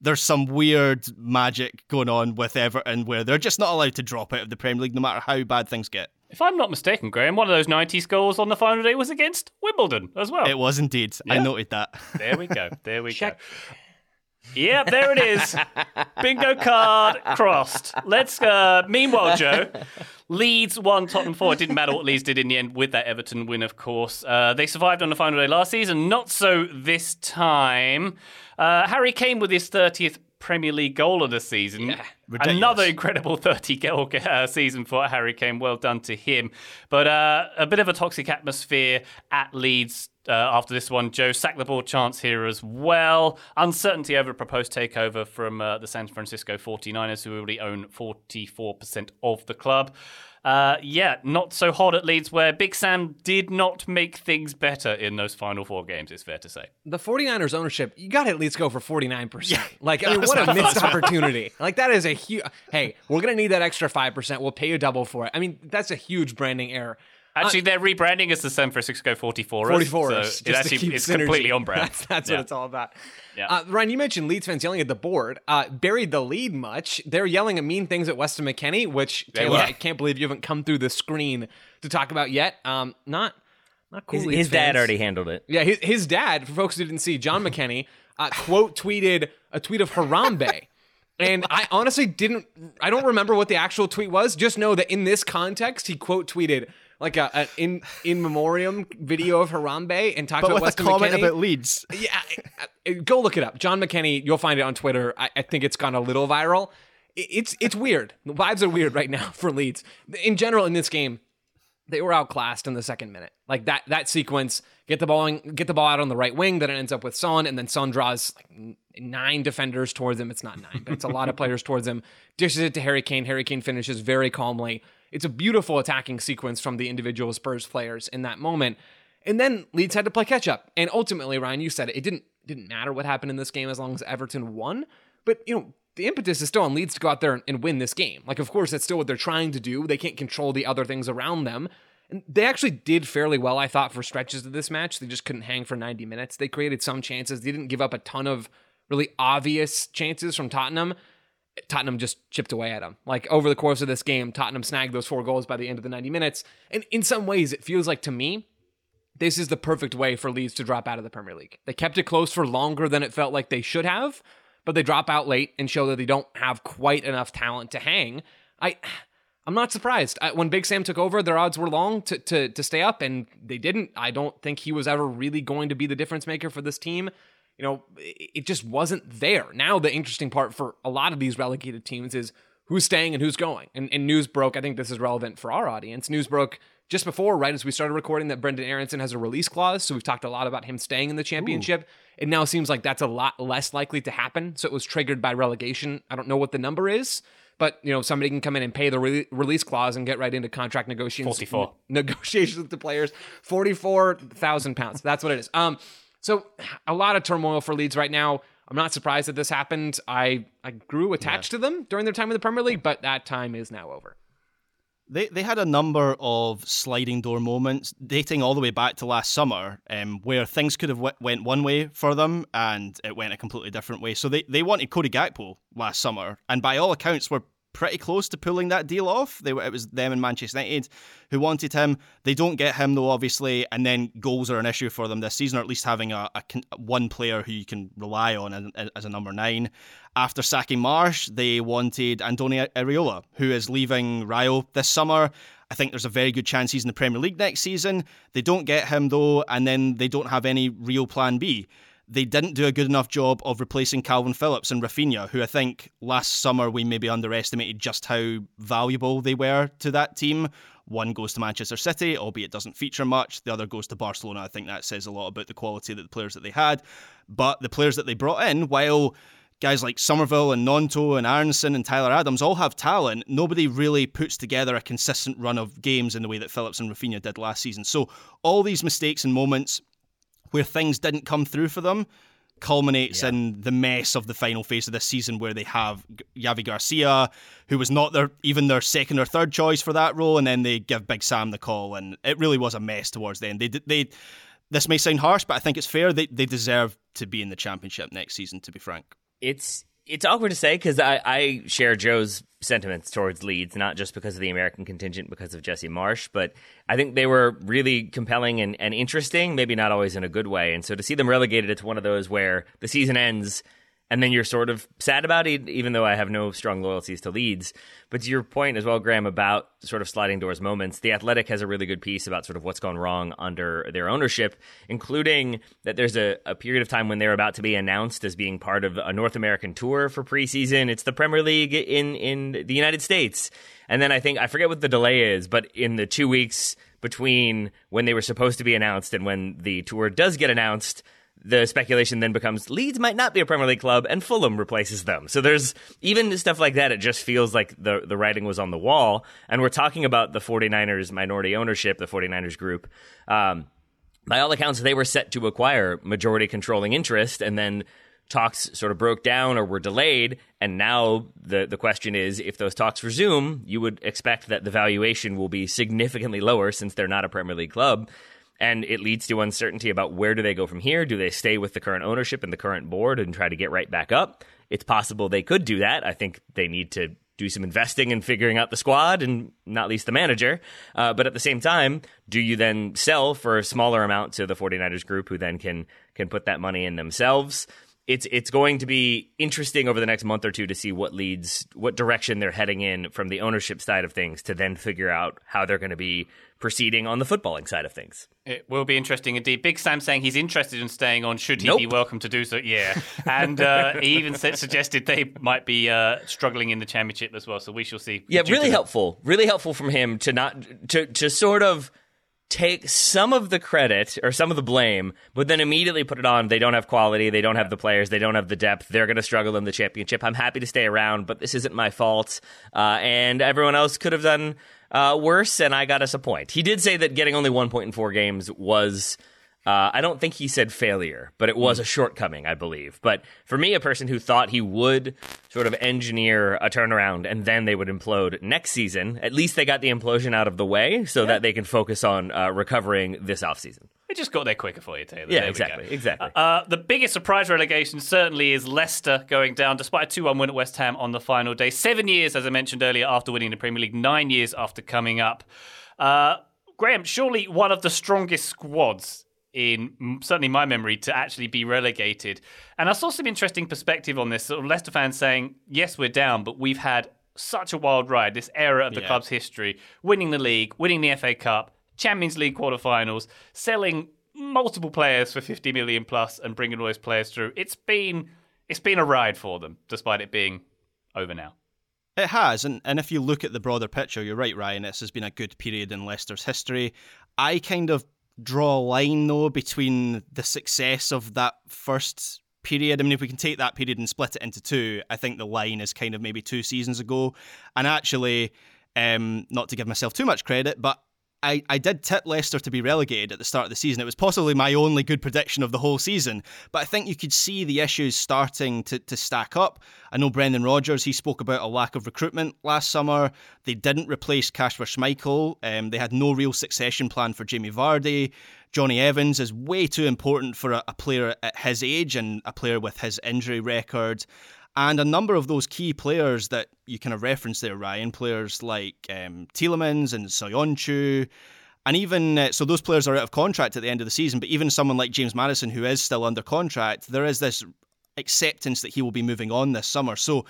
there's some weird magic going on with Everton where they're just not allowed to drop out of the Premier League no matter how bad things get. If I'm not mistaken, Graham, one of those 90s goals on the final day was against Wimbledon as well. It was indeed. Yeah. I noted that. there we go. There we Check. go. Yep, there it is. Bingo card crossed. Let's. Uh, meanwhile, Joe, Leeds won Tottenham four. It didn't matter what Leeds did in the end with that Everton win, of course. Uh, they survived on the final day last season. Not so this time. Uh, Harry Kane with his thirtieth Premier League goal of the season. Ridiculous. Another incredible 30 goal uh, season for Harry Kane. Well done to him. But uh, a bit of a toxic atmosphere at Leeds uh, after this one. Joe sacked the ball chance here as well. Uncertainty over a proposed takeover from uh, the San Francisco 49ers, who already own 44% of the club. Uh, yeah, not so hot at Leeds, where Big Sam did not make things better in those final four games, it's fair to say. The 49ers ownership, you got to at least go for 49%. like, I mean, what a missed opportunity. Like, that is a huge. Hey, we're going to need that extra 5%. We'll pay you double for it. I mean, that's a huge branding error. Actually, they're rebranding as the San Francisco 44ers. 44 so just it to actually, keep it's synergy. completely on brand. That's, that's Yeah. what it's all about. Yeah. Uh, Ryan, you mentioned Leeds fans yelling at the board. Uh, buried the lead much. They're yelling at mean things at Weston McKennie, which Taylor. I can't believe you haven't come through the screen to talk about yet. Um, not not cool. His, Leeds his dad already handled it. Yeah, his, his dad, for folks who didn't see, John McKennie, uh, quote tweeted a tweet of Harambe. And I honestly didn't, I don't remember what the actual tweet was. Just know that in this context, he quote tweeted like a, an in in memoriam video of Harambe and talked But about with a comment McKennie. about Leeds. Yeah, I- I- go look it up. John McKennie, you'll find it on Twitter. I, I think it's gone a little viral. I- It's it's weird. The vibes are weird right now for Leeds. In general, in this game, they were outclassed in the second minute. Like that that sequence, get the ball in, get the ball out on the right wing, then it ends up with Son, and then Son draws like nine defenders towards him. It's not nine, but it's a lot of players towards him. Dishes it to Harry Kane. Harry Kane finishes very calmly. It's a beautiful attacking sequence from the individual Spurs players in that moment. And then Leeds had to play catch up. And ultimately, Ryan, you said it, it didn't didn't matter what happened in this game as long as Everton won. But you know, the impetus is still on Leeds to go out there and, and win this game. Like, of course, that's still what they're trying to do. They can't control the other things around them. And they actually did fairly well, I thought, for stretches of this match. They just couldn't hang for 90 minutes. They created some chances. They didn't give up a ton of really obvious chances from Tottenham. Tottenham just chipped away at them. Like over the course of this game, Tottenham snagged those four goals by the end of the 90 minutes. And in some ways, it feels like to me, this is the perfect way for Leeds to drop out of the Premier League. They kept it close for longer than it felt like they should have, but they drop out late and show that they don't have quite enough talent to hang. I I'm not surprised. I, when Big Sam took over, their odds were long to, to to stay up, and they didn't. I don't think he was ever really going to be the difference maker for this team. You know, it just wasn't there. Now the interesting part for a lot of these relegated teams is who's staying and who's going. And, and news broke. I think this is relevant for our audience. News broke just before, right as we started recording, that Brenden Aaronson has a release clause. So we've talked a lot about him staying in the championship. It now seems like that's a lot less likely to happen. So it was triggered by relegation. I don't know what the number is, but you know somebody can come in and pay the re- release clause and get right into contract negotiations. 44. negotiations with the players. Forty-four thousand pounds. That's what it is. Um, so a lot of turmoil for Leeds right now. I'm not surprised that this happened. I I grew attached to them during their time in the Premier League, but that time is now over. They they had a number of sliding door moments dating all the way back to last summer, um, where things could have w- went one way for them and it went a completely different way. So they, they wanted Cody Gakpo last summer, and by all accounts were pretty close to pulling that deal off. They were, it was them and Manchester United who wanted him. They don't get him though, obviously, and then goals are an issue for them this season, or at least having a, a one player who you can rely on as, a number nine. After sacking Marsch, they wanted Andoni Iraola, who is leaving Rayo this summer. I think there's a very good chance he's in the Premier League next season. They don't get him though, and then they don't have any real plan B. They didn't do a good enough job of replacing Kalvin Phillips and Rafinha, who I think last summer we maybe underestimated just how valuable they were to that team. One goes to Manchester City, albeit doesn't feature much. The other goes to Barcelona. I think that says a lot about the quality of the players that they had. But the players that they brought in, while guys like Summerville and Gnonto and Aaronson and Tyler Adams all have talent, nobody really puts together a consistent run of games in the way that Phillips and Rafinha did last season. So all these mistakes and moments where things didn't come through for them culminates in the mess of the final phase of this season where they have Javi Garcia, who was not their even their second or third choice for that role, and then they give Big Sam the call, and it really was a mess towards the end. They they this may sound harsh, but I think it's fair. They they deserve to be in the championship next season. To be frank, It's it's awkward to say because I, I share Joe's sentiments towards Leeds, not just because of the American contingent, because of Jesse Marsch, but I think they were really compelling and, and interesting, maybe not always in a good way. And so to see them relegated, it's one of those where the season ends and then you're sort of sad about it, even though I have no strong loyalties to Leeds. But to your point as well, Graham, about sort of sliding doors moments, The Athletic has a really good piece about sort of what's gone wrong under their ownership, including that there's a, a period of time when they're about to be announced as being part of a North American tour for preseason. It's the Premier League in, in the United States. And then I think, I forget what the delay is, but in the two weeks between when they were supposed to be announced and when the tour does get announced, the speculation then becomes Leeds might not be a Premier League club and Fulham replaces them. So there's even stuff like that. It just feels like the, the writing was on the wall. And we're talking about the 49ers minority ownership, the 49ers group. Um, by all accounts, they were set to acquire majority controlling interest and then talks sort of broke down or were delayed. And now the, the question is if those talks resume, you would expect that the valuation will be significantly lower since they're not a Premier League club and it leads to uncertainty about where do they go from here? Do they stay with the current ownership and the current board and try to get right back up? It's possible they could do that. I think they need to do some investing and figuring out the squad and not least the manager. Uh, but at the same time do you then sell for a smaller amount to the 49ers group who then can can put that money in themselves it's it's going to be interesting over the next month or two to see what leads what direction they're heading in from the ownership side of things to then figure out how they're going to be proceeding on the footballing side of things. It will be interesting indeed. Big Sam saying he's interested in staying on should he Nope. be welcome to do so. Yeah. And uh, he even said, suggested they might be uh, struggling in the championship as well. So we shall see. Yeah, really helpful. Really helpful from him to not to to sort of take some of the credit or some of the blame, but then immediately put it on. They don't have quality. They don't have the players. They don't have the depth. They're going to struggle in the championship. I'm happy to stay around, but this isn't my fault. Uh, and everyone else could have done uh, worse, and I got us a point. He did say that getting only one point in four games was. Uh, I don't think he said failure, but it was a shortcoming, I believe. But for me, a person who thought he would sort of engineer a turnaround and then they would implode next season, at least they got the implosion out of the way so that they can focus on uh, recovering this offseason. They just got there quicker for you, Taylor. Yeah, There exactly, exactly. Uh, the biggest surprise relegation certainly is Leicester going down despite a 2 1 win at West Ham on the final day. Seven years, as I mentioned earlier, after winning the Premier League, nine years after coming up. Uh, Graham, surely one of the strongest squads in certainly my memory to actually be relegated. And I saw some interesting perspective on this. Sort of Leicester fans saying, yes, we're down, but we've had such a wild ride, this era of the club's history, winning the league, winning the FA Cup, Champions League quarterfinals, selling multiple players for 50 million plus and bringing all those players through. It's been it's been a ride for them despite it being over now. It has, and, and if you look at the broader picture, you're right, Ryan. This has been a good period in Leicester's history. I kind of draw a line though between the success of that first period. I mean, if we can take that period and split it into two, I think the line is kind of maybe two seasons ago. And actually, um, not to give myself too much credit, but I, I did tip Leicester to be relegated at the start of the season. It was possibly my only good prediction of the whole season, but I think you could see the issues starting to, to stack up. I know Brendan Rodgers, he spoke about a lack of recruitment last summer. They didn't replace Kasper Schmeichel. Um, they had no real succession plan for Jamie Vardy. Jonny Evans is way too important for a, a player at his age and a player with his injury record. And a number of those key players that you kind of reference there, Ryan, players like um, Tielemans and Soyuncu, and even uh, so, those players are out of contract at the end of the season. But even someone like James Maddison, who is still under contract, there is this acceptance that he will be moving on this summer. So,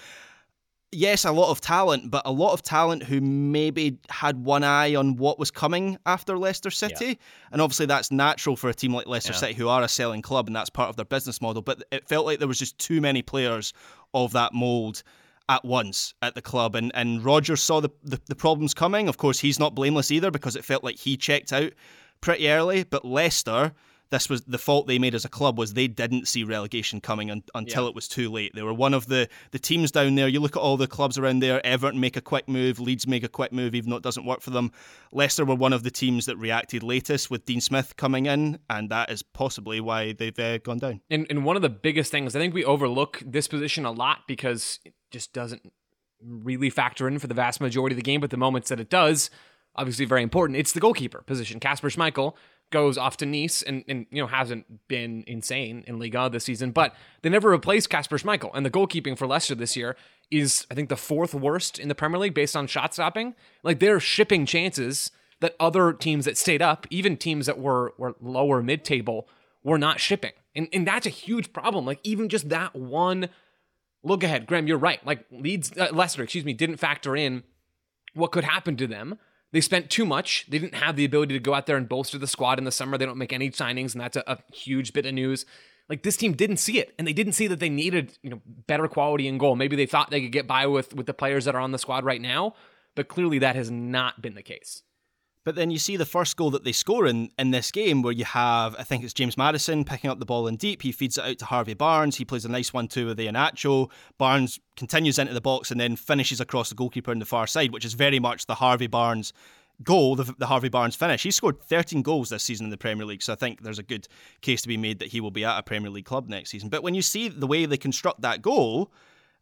yes, a lot of talent, but a lot of talent who maybe had one eye on what was coming after Leicester City. And obviously, that's natural for a team like Leicester City, who are a selling club, and that's part of their business model. But it felt like there was just too many players of that mould at once at the club. And, and Rodgers saw the, the, the problems coming. Of course, he's not blameless either because it felt like he checked out pretty early. But Leicester, this was the fault they made as a club was they didn't see relegation coming un, until it was too late. They were one of the, the teams down there. You look at all the clubs around there. Everton make a quick move. Leeds make a quick move, even though it doesn't work for them. Leicester were one of the teams that reacted latest with Dean Smith coming in, and that is possibly why they've uh, gone down. And, and one of the biggest things, I think we overlook this position a lot because it just doesn't really factor in for the vast majority of the game, but the moments that it does, obviously very important. It's the goalkeeper position. Kasper Schmeichel goes off to Nice and, and you know hasn't been insane in Liga this season, but they never replaced Kasper Schmeichel. And the goalkeeping for Leicester this year is, I think, the fourth worst in the Premier League based on shot stopping. Like they're shipping chances that other teams that stayed up, even teams that were were lower mid table, were not shipping. And and that's a huge problem. Like even just that one look ahead. Graham, you're right. Like Leeds, uh, Leicester, excuse me, didn't factor in what could happen to them. They spent too much. They didn't have the ability to go out there and bolster the squad in the summer. They don't make any signings, and that's a, a huge bit of news. Like this team didn't see it, and they didn't see that they needed you know better quality in goal. Maybe they thought they could get by with with the players that are on the squad right now, but clearly that has not been the case. But then you see the first goal that they score in, in this game where you have, I think it's James Maddison picking up the ball in deep. He feeds it out to Harvey Barnes. He plays a nice one two with the Iheanacho. Barnes continues into the box and then finishes across the goalkeeper on the far side, which is very much the Harvey Barnes goal, the, the Harvey Barnes finish. He scored 13 goals this season in the Premier League, so I think there's a good case to be made that he will be at a Premier League club next season. But when you see the way they construct that goal,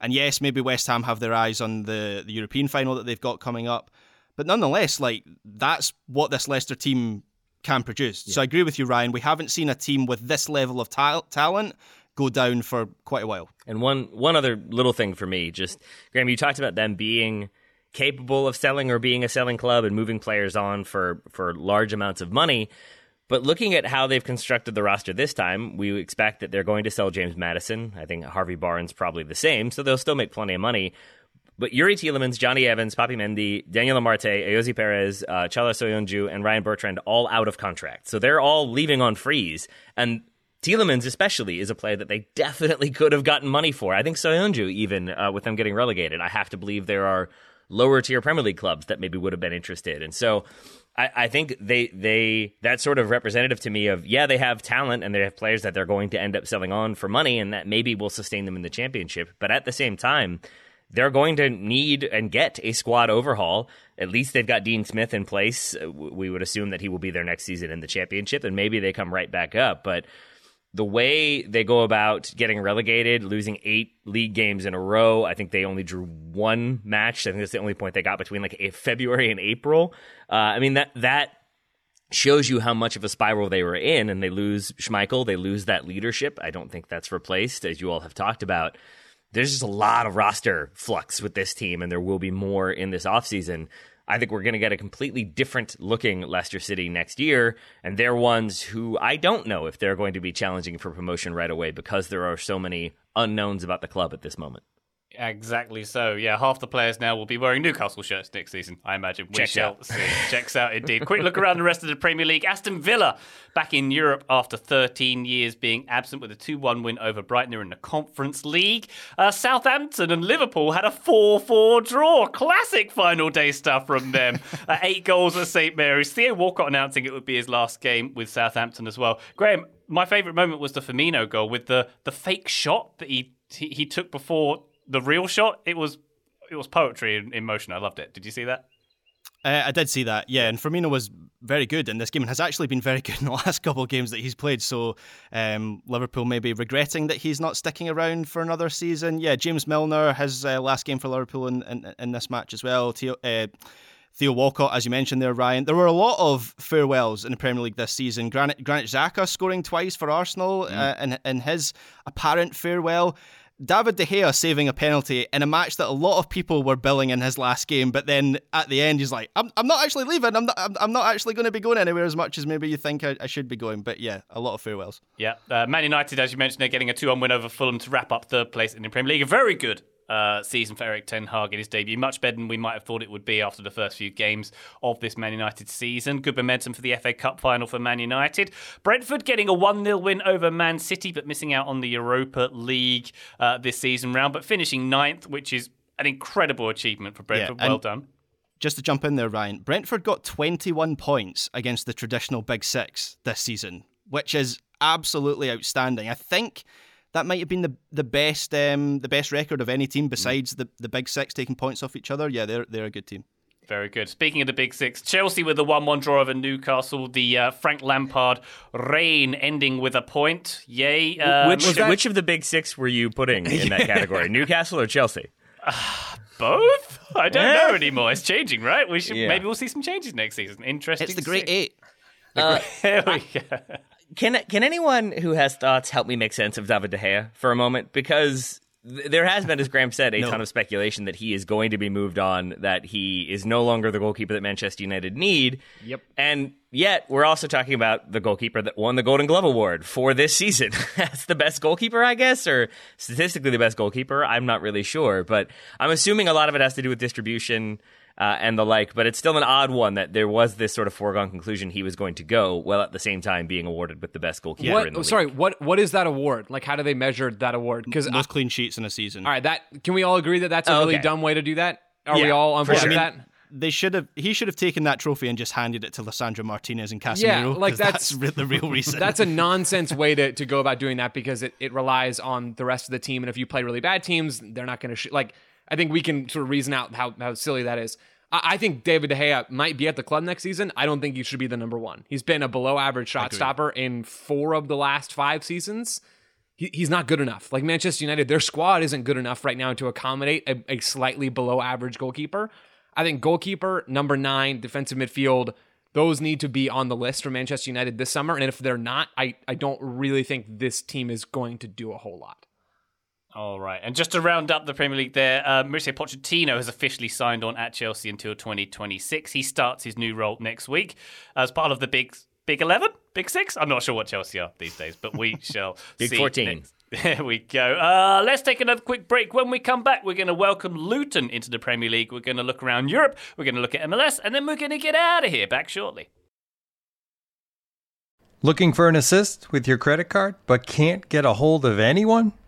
and yes, maybe West Ham have their eyes on the, the European final that they've got coming up but nonetheless, like that's what this Leicester team can produce. Yeah. So I agree with you, Ryan. We haven't seen a team with this level of ta- talent go down for quite a while. And one one other little thing for me, just Graham, you talked about them being capable of selling or being a selling club and moving players on for for large amounts of money. But looking at how they've constructed the roster this time, we expect that they're going to sell James Maddison. I think Harvey Barnes probably the same, so they'll still make plenty of money. But Yuri Tielemans, Jonny Evans, Papi Mendy, Daniel Amartey, Ayoze Perez, uh, Çağlar Soyuncu, and Ryan Bertrand all out of contract. So they're all leaving on freeze. And Tielemans, especially, is a player that they definitely could have gotten money for. I think Soyuncu, even uh, with them getting relegated, I have to believe there are lower tier Premier League clubs that maybe would have been interested. And so I, I, think they they that's sort of representative to me of yeah they have talent and they have players that they're going to end up selling on for money and that maybe will sustain them in the championship. But at the same time they're going to need and get a squad overhaul. At least they've got Dean Smith in place. Uh, we would assume that he will be there next season in the championship, and maybe they come right back up. But the way they go about getting relegated, losing eight league games in a row, I think they only drew one match. I think that's the only point they got between like February and April. Uh, I mean that that shows you how much of a spiral they were in, and they lose Schmeichel, they lose that leadership. I don't think that's replaced, as you all have talked about there's just a lot of roster flux with this team, and there will be more in this offseason. I think we're going to get a completely different looking Leicester City next year, and they're ones who I don't know if they're going to be challenging for promotion right away because there are so many unknowns about the club at this moment. Exactly so. Yeah, half the players now will be wearing Newcastle shirts next season, I imagine. We Checks shall out. see. Checks out indeed. Quick look around the rest of the Premier League. Aston Villa back in Europe after 13 years being absent with a 2 1 win over Brighton. In the Conference League. Uh, Southampton and Liverpool had a 4 4 draw. Classic final day stuff from them. uh, eight goals at St Mary's. Theo Walcott announcing it would be his last game with Southampton as well. Graham, my favourite moment was the Firmino goal with the, the fake shot that he, he, he took before the real shot, it was it was poetry in, in motion. I loved it. Did you see that? Uh, I did see that, yeah. And Firmino was very good in this game and has actually been very good in the last couple of games that he's played. So um, Liverpool may be regretting that he's not sticking around for another season. Yeah, James Milner, his uh, last game for Liverpool in, in, in this match as well. Theo, uh, Theo Walcott, as you mentioned there, Ryan. There were a lot of farewells in the Premier League this season. Granit, Granit Xhaka scoring twice for Arsenal mm. in, in his apparent farewell. David De Gea saving a penalty in a match that a lot of people were billing in his last game, but then at the end he's like, "I'm, I'm not actually leaving. I'm not. I'm, I'm not actually going to be going anywhere as much as maybe you think I, I should be going." But yeah, a lot of farewells. Yeah, uh, Man United, as you mentioned, they're getting a two-one win over Fulham to wrap up third place in the Premier League. Very good uh, season for Erik Ten Hag in his debut. Much better than we might have thought it would be after the first few games of this Man United season. Good momentum for the FA Cup final for Man United. Brentford getting a 1 0 win over Man City, but missing out on the Europa League uh, this season round, but finishing ninth, which is an incredible achievement for Brentford. Yeah, well done. Just to jump in there, Ryan, Brentford got 21 points against the traditional Big Six this season, which is absolutely outstanding. I think that might have been the the best um, the best record of any team besides mm. the, the Big Six taking points off each other. Yeah, they're they're a good team. Very good. Speaking of the Big Six, Chelsea with the 1 1 draw over Newcastle, the uh, Frank Lampard reign ending with a point. Yay. Uh, which, that... which of the Big Six were you putting in that category? Newcastle or Chelsea? Uh, both? I don't know anymore. It's changing, right? We should yeah. Maybe we'll see some changes next season. Interesting. It's the Great see. Eight. Uh, can can anyone who has thoughts help me make sense of David De Gea for a moment? Because there has been, as Graham said, a No. ton of speculation that he is going to be moved on, that he is no longer the goalkeeper that Manchester United need. Yep. And yet, we're also talking about the goalkeeper that won the Golden Glove Award for this season. That's the best goalkeeper, I guess, or statistically the best goalkeeper. I'm not really sure, but I'm assuming a lot of it has to do with distribution. Uh, and the like, but it's still an odd one that there was this sort of foregone conclusion he was going to go, while at the same time being awarded with the best goalkeeper What? in the oh, league. sorry. What? What is that award? Like, how do they measure that award? Because Most clean sheets in a season. all right, that can we all agree that that's a Oh, really dumb way to do that? Are we all on board sure. with I that? They should have. He should have taken that trophy and just handed it to Lissandro Martinez and Casemiro. Yeah, like 'cause that's- re- the real reason. That's a nonsense way to, to go about doing that because it, it relies on the rest of the team. And if you play really bad teams, they're not going to shoot. Like, I think we can sort of reason out how, how silly that is. I, I think David De Gea might be at the club next season. I don't think he should be the number one. He's been a below average shot stopper in four of the last five seasons. He, he's not good enough. Like Manchester United, their squad isn't good enough right now to accommodate a, a slightly below average goalkeeper. I think goalkeeper, number nine, defensive midfield, those need to be on the list for Manchester United this summer. And if they're not, I, I don't really think this team is going to do a whole lot. All right, and just to round up the Premier League, there, uh, Mauricio Pochettino has officially signed on at Chelsea until 2026. He starts his new role next week as part of the big Big Eleven, Big Six. I'm not sure what Chelsea are these days, but we shall Big see 14. next- There we go. Uh, let's take another quick break. When we come back, we're going to welcome Luton into the Premier League. We're going to look around Europe. We're going to look at MLS, and then we're going to get out of here. Back shortly. Looking for an assist with your credit card, but can't get a hold of anyone?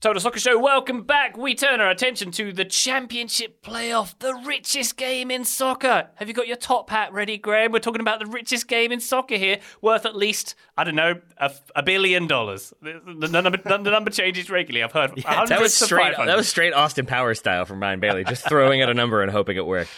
Total Soccer Show, welcome back. We turn our attention to the Championship Playoff, the richest game in soccer. Have you got your top hat ready, Graham? We're talking about the richest game in soccer here, worth at least, I don't know, a, a billion dollars. The, the, the number, the number changes regularly. I've heard hundreds that was straight. That was straight Austin Powers style from Ryan Bailey, just throwing out a number and hoping it worked.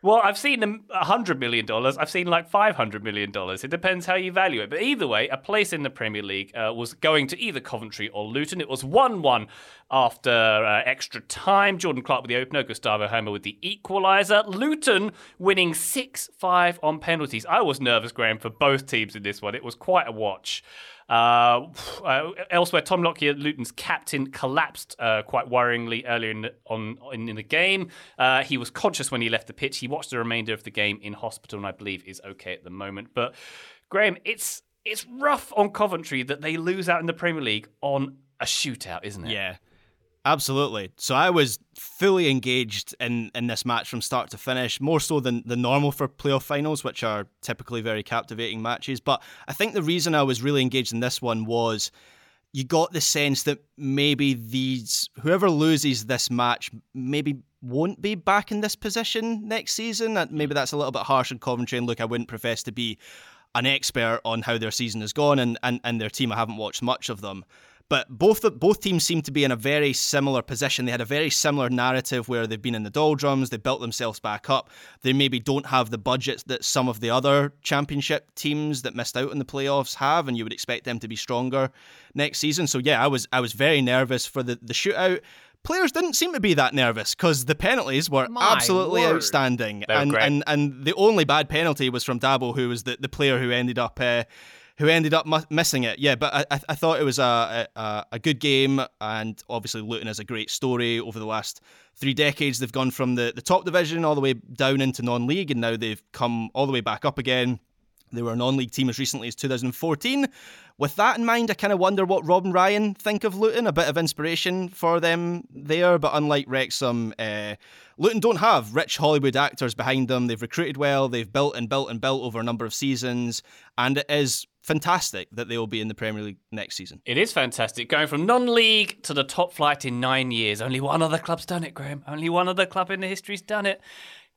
Well, I've seen them $100 million. I've seen like $500 million. It depends how you value it. But either way, a place in the Premier League uh, was going to either Coventry or Luton. It was 1 1 after uh, extra time. Jordan Clark with the opener, Gustavo Hamer with the equaliser. Luton winning 6 5 on penalties. I was nervous, Graham, for both teams in this one. It was quite a watch. Uh, uh, elsewhere, Tom Lockyer, Luton's captain, collapsed uh, quite worryingly earlier in the, on in, in the game. Uh, he was conscious when he left the pitch. He watched the remainder of the game in hospital, and I believe is okay at the moment. But Graham, it's it's rough on Coventry that they lose out in the Premier League on a shootout, isn't it? Yeah. Absolutely. So I was fully engaged in, in this match from start to finish, more so than the normal for playoff finals, which are typically very captivating matches. But I think the reason I was really engaged in this one was you got the sense that maybe these whoever loses this match maybe won't be back in this position next season. Maybe that's a little bit harsh on Coventry. And look, I wouldn't profess to be an expert on how their season has gone and, and, and their team. I haven't watched much of them. But both both teams seem to be in a very similar position. They had a very similar narrative where they've been in the doldrums, they built themselves back up. They maybe don't have the budgets that some of the other championship teams that missed out in the playoffs have, and you would expect them to be stronger next season. So yeah, I was I was very nervous for the, the shootout players didn't seem to be that nervous because the penalties were My absolutely word. outstanding. were And, great. and and the only bad penalty was from Dabo, who was the, the player who ended up uh, who ended up missing it. Yeah, but I, I- I thought it was a, a a good game, and obviously Luton is a great story. Over the last three decades, they've gone from the, the top division all the way down into non-league, and now they've come all the way back up again. They were a non-league team as recently as 2014. With that in mind, I kind of wonder what Rob and Ryan think of Luton. A bit of inspiration for them there, but unlike Wrexham, uh, Luton don't have rich Hollywood actors behind them. They've recruited well. They've built and built and built over a number of seasons, and it is fantastic that they will be in the Premier League next season. It is fantastic. Going from non league to the top flight in nine years. Only one other club's done it, Graham. Only one other club in the history's done it.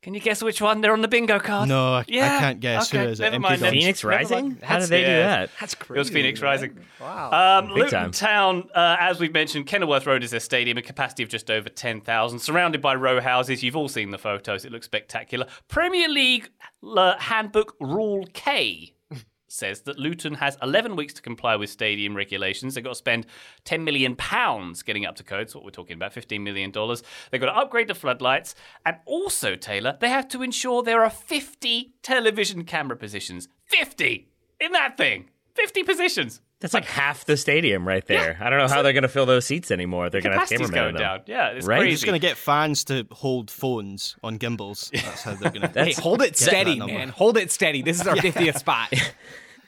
Can you guess which one? They're on the bingo card. No, I, I can't guess. okay, Who is it? never MK mind then. Dons. Phoenix Never Rising? mind. How did they do that? That's crazy. It was Phoenix man. Rising. Wow. Um, Big Luton time. Town, uh, as we've mentioned, Kenilworth Road is their stadium, a capacity of just over 10,000, surrounded by row houses. You've all seen the photos, it looks spectacular. Premier League uh, Handbook Rule K says that Luton has 11 weeks to comply with stadium regulations. They've got to spend 10 million pounds getting up to code. That's what we're talking about, 15 million dollars. They've got to upgrade the floodlights, and also Taylor, they have to ensure there are 50 television camera positions. 50 in that thing. 50 positions. That's like half the stadium right there. I don't know how they're going to fill those seats anymore. They're going to have Capacity's cameramen going in them. down. Yeah, it's Right? They're crazy. just going to get fans to hold phones on gimbals. That's how they're going to. Hey, hold it steady, man. Hold it steady. This is our 50th spot.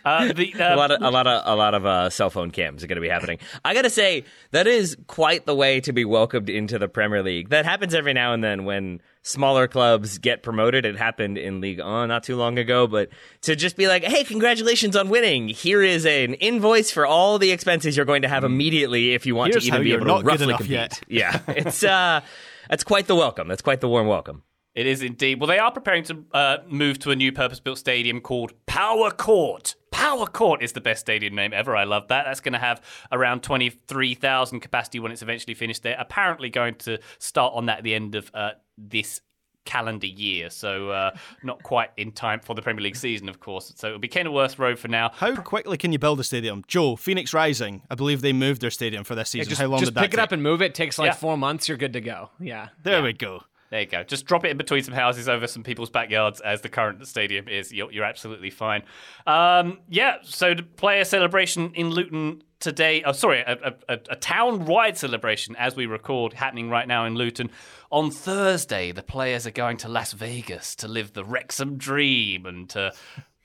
Uh, the, a uh, lot of a lot of a lot of uh, cell phone cams are going to be happening. I got to say that is quite the way to be welcomed into the Premier League. That happens every now and then when smaller clubs get promoted. It happened in League One not too long ago, but to just be like, "Hey, congratulations on winning! Here is an invoice for all the expenses you're going to have immediately if you want Here's to even be able to roughly compete." yet. Yeah, it's uh, that's quite the welcome. That's quite the warm welcome. It is indeed. Well, they are preparing to uh, move to a new purpose built stadium called Power Court. Power Court is the best stadium name ever. I love that. That's going to have around 23,000 capacity when it's eventually finished. They're apparently going to start on that at the end of uh, this calendar year. So, uh, not quite in time for the Premier League season, of course. So, it'll be Kenilworth Road for now. How quickly can you build a stadium? Joe, Phoenix Rising. I believe they moved their stadium for this season. just How long just did that pick it take? up and move it. Takes like Yeah. four months. You're good to go. Yeah. There we go. There you go. Just drop it in between some houses over some people's backyards, as the current stadium is. You're, you're absolutely fine. Um, yeah. So the player celebration in Luton today. Oh, sorry, a, a, a, a town-wide celebration as we record, happening right now in Luton. On Thursday, the players are going to Las Vegas to live the Wrexham dream and to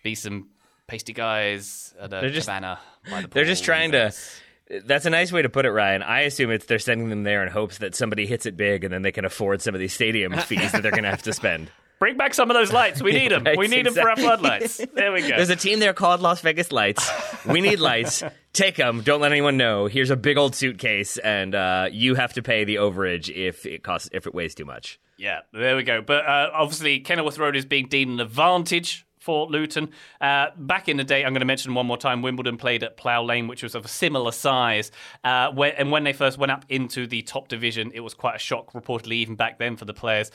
be some pasty guys at a They're just- cabana. The They're just trying to. That's a nice way to put it, Ryan. I assume it's they're sending them there in hopes that somebody hits it big, and then they can afford some of these stadium fees that they're going to have to spend. bring back some of those lights. We need them. Right, we need them for our floodlights. There we go. There's a team there called Las Vegas Lights. We need lights. Take them. Don't let anyone know. Here's a big old suitcase, and uh, you have to pay the overage if it costs if it weighs too much. Yeah, there we go. But uh, obviously, Kenilworth Road is being deemed an advantage for Luton. Uh, back in the day, I'm going to mention one more time, Wimbledon played at Plough Lane, which was of a similar size. Uh, where, and when they first went up into the top division, it was quite a shock, reportedly, even back then for the players.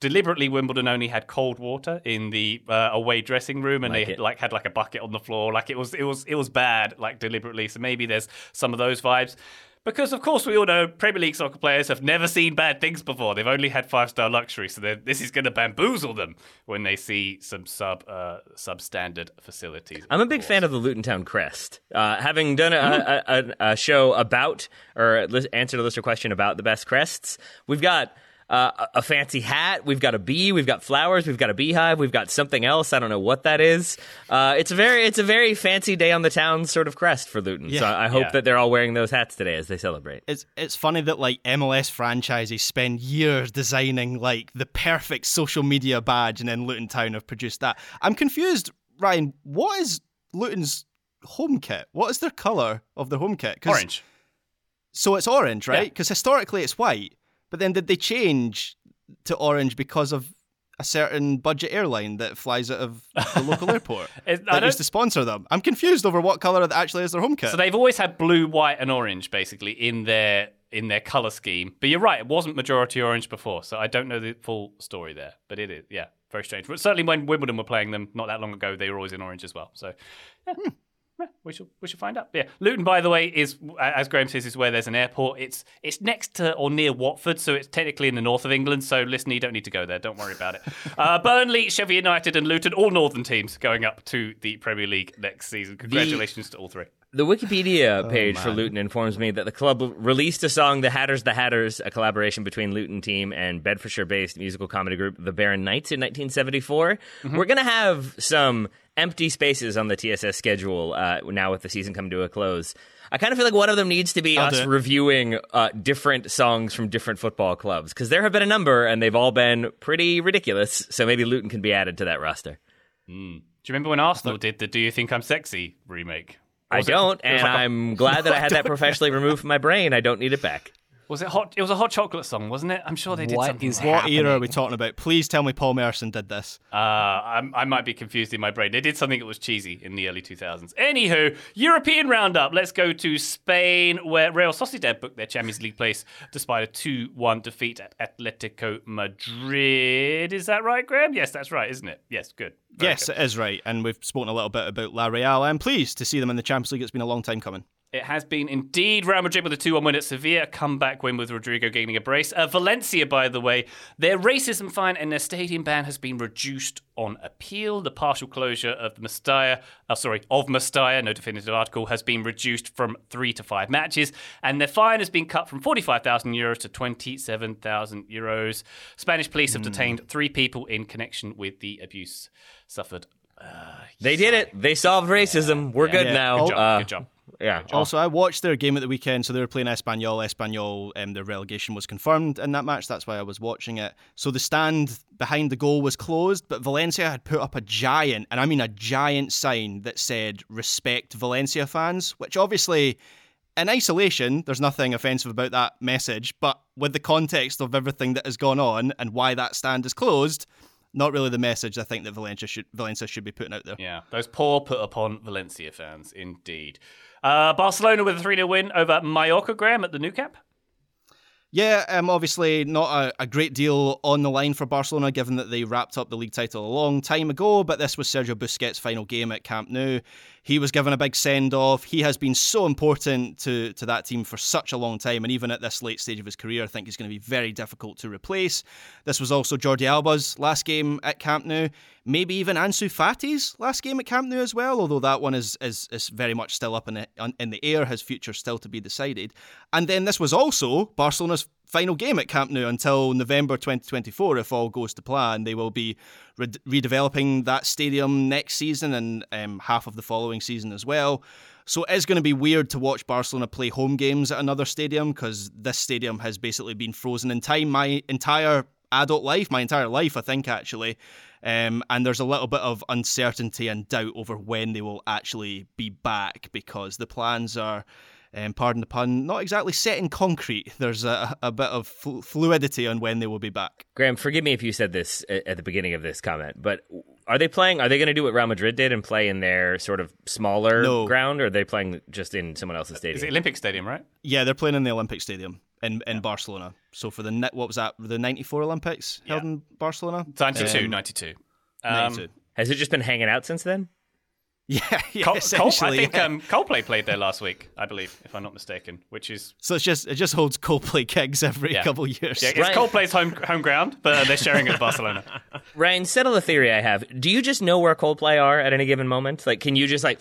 deliberately Wimbledon only had cold water in the uh, away dressing room, and Like they it. like had like a bucket on the floor. Like it was it was it was bad, like deliberately. So maybe there's some of those vibes. Because of course we all know Premier League soccer players have never seen bad things before. They've only had five star luxury, so this is going to bamboozle them when they see some sub uh, substandard facilities. I'm a big fan of the Luton Town crest. Uh, having done a, a, a, a show about or answered a listener question about the best crests, we've got uh, a a fancy hat, we've got a bee, we've got flowers, we've got a beehive, we've got something else. I don't know what that is. Uh, it's a very it's a very fancy day on the town sort of crest for Luton. so Yeah. I hope Yeah. that they're all wearing those hats today as they celebrate. It's it's funny that like MLS franchises spend years designing like the perfect social media badge, and then Luton Town have produced that. I'm confused, Ryan. What is Luton's home kit? What is their color of their home kit? Orange. So it's orange, right? Yeah. Because historically it's white, but then did they change to orange because of a certain budget airline that flies out of the local airport It- that used to sponsor them? I'm confused over what color that actually is their home kit. So they've always had blue, white, and orange basically in their in their color scheme. But you're right, it wasn't majority orange before, so I don't know the full story there. But it is, yeah, very strange. But certainly when Wimbledon were playing them not that long ago, they were always in orange as well. So. Yeah. yeah, We should we should find out. Yeah, Luton, by the way, is as Graham says, is where there's an airport. It's it's next to or near Watford, so it's technically in the north of England. So listen, you don't need to go there. Don't worry about it. Uh, Burnley, Sheffield United, and Luton, all northern teams going up to the Premier League next season. Congratulations to all three. The Wikipedia page for Luton informs me that the club released a song, The Hatters, The Hatters, a collaboration between Luton team and Bedfordshire based musical comedy group The Barron Knights in 1974. We're going to have some empty spaces on the TSS schedule uh, now with the season coming to a close. I kind of feel like one of them needs to be I'll us reviewing uh, different songs from different football clubs because there have been a number and they've all been pretty ridiculous. So maybe Luton can be added to that roster. Do you remember when Arsenal did the "Do You Think I'm Sexy" remake? I don't, and I'm glad that I had that professionally removed from my brain. I don't need it back. Was it hot? It was a hot chocolate song, wasn't it? I'm sure they did What something. is like what happening? era are we talking about? Please tell me Paul Merson did this. Uh, I'm, I might be confused in my brain. They did something that was cheesy in the early 2000s. Anywho, European roundup. Let's go to Spain, where Real Sociedad booked their Champions League place despite a 2 1 defeat at Atletico Madrid. Is that right, Graham? Yes, that's right, isn't it? Yes, good. Very yes, good. it is right. And we've spoken a little bit about La Real. I'm pleased to see them in the Champions League. It's been a long time coming. It has been indeed Real Madrid with a 2 1 win at Sevilla, a comeback win with Rodrigo gaining a brace. Uh, Valencia, by the way, their racism fine and their stadium ban has been reduced on appeal. The partial closure of the Mestalla, uh, sorry, of Mestalla, no definitive article, has been reduced from three to five matches, and their fine has been cut from 45,000 euros to 27,000 euros. Spanish police have detained three people in connection with the abuse suffered. They did it. They solved racism. We're good Yeah. now. Good job, Uh, good job. Yeah. Also, I watched their game at the weekend, so they were playing Espanyol. Espanyol, um, their relegation was confirmed in that match. That's why I was watching it. So the stand behind the goal was closed, but Valencia had put up a giant, and I mean a giant sign that said "Respect Valencia fans," which obviously. In isolation, there's nothing offensive about that message, but with the context of everything that has gone on and why that stand is closed, not really the message I think that Valencia should Valencia should be putting out there. Yeah, those poor put upon Valencia fans, indeed. Uh, Barcelona with a 3 0 win over Mallorca, Graham, at the Nou Camp. Yeah, um, obviously not a, a great deal on the line for Barcelona, given that they wrapped up the league title a long time ago. But this was Sergio Busquets' final game at Camp Nou. He was given a big send off. He has been so important to to that team for such a long time, and even at this late stage of his career, I think he's going to be very difficult to replace. This was also Jordi Alba's last game at Camp Nou. Maybe even Ansu Fati's last game at Camp Nou as well, although that one is is, is very much still up in the in the air. His future still to be decided. And then this was also Barcelona's final game at Camp Nou until November 2024, if all goes to plan. They will be re- redeveloping that stadium next season and um, half of the following season as well. So it is going to be weird to watch Barcelona play home games at another stadium because this stadium has basically been frozen in time my entire adult life, my entire life, I think, actually. Um, and there's a little bit of uncertainty and doubt over when they will actually be back because the plans are um, pardon the pun, not exactly set in concrete. There's a, a bit of flu- fluidity on when they will be back. Graham, forgive me if you said this at at the beginning of this comment, but are they playing? Are they going to do what Real Madrid did and play in their sort of smaller No. ground, or are they playing just in someone else's Is it stadium? Olympic Stadium, right? Yeah, they're playing in the Olympic Stadium. in in Barcelona. So for the what was that? The '94 Olympics held Yeah. in Barcelona. 92, Um, 92. Um, 92. Has it just been hanging out since then? Yeah, yeah Col- Col- I think yeah. um, Coldplay played there last week, I believe, if I'm not mistaken, which is so it's just it just holds Coldplay kegs every Yeah. couple of years. yeah, it's Right. Coldplay's home home ground, but uh, they're sharing it with Barcelona. Ryan, settle the theory I have. Do you just know where Coldplay are at any given moment? Like, can you just like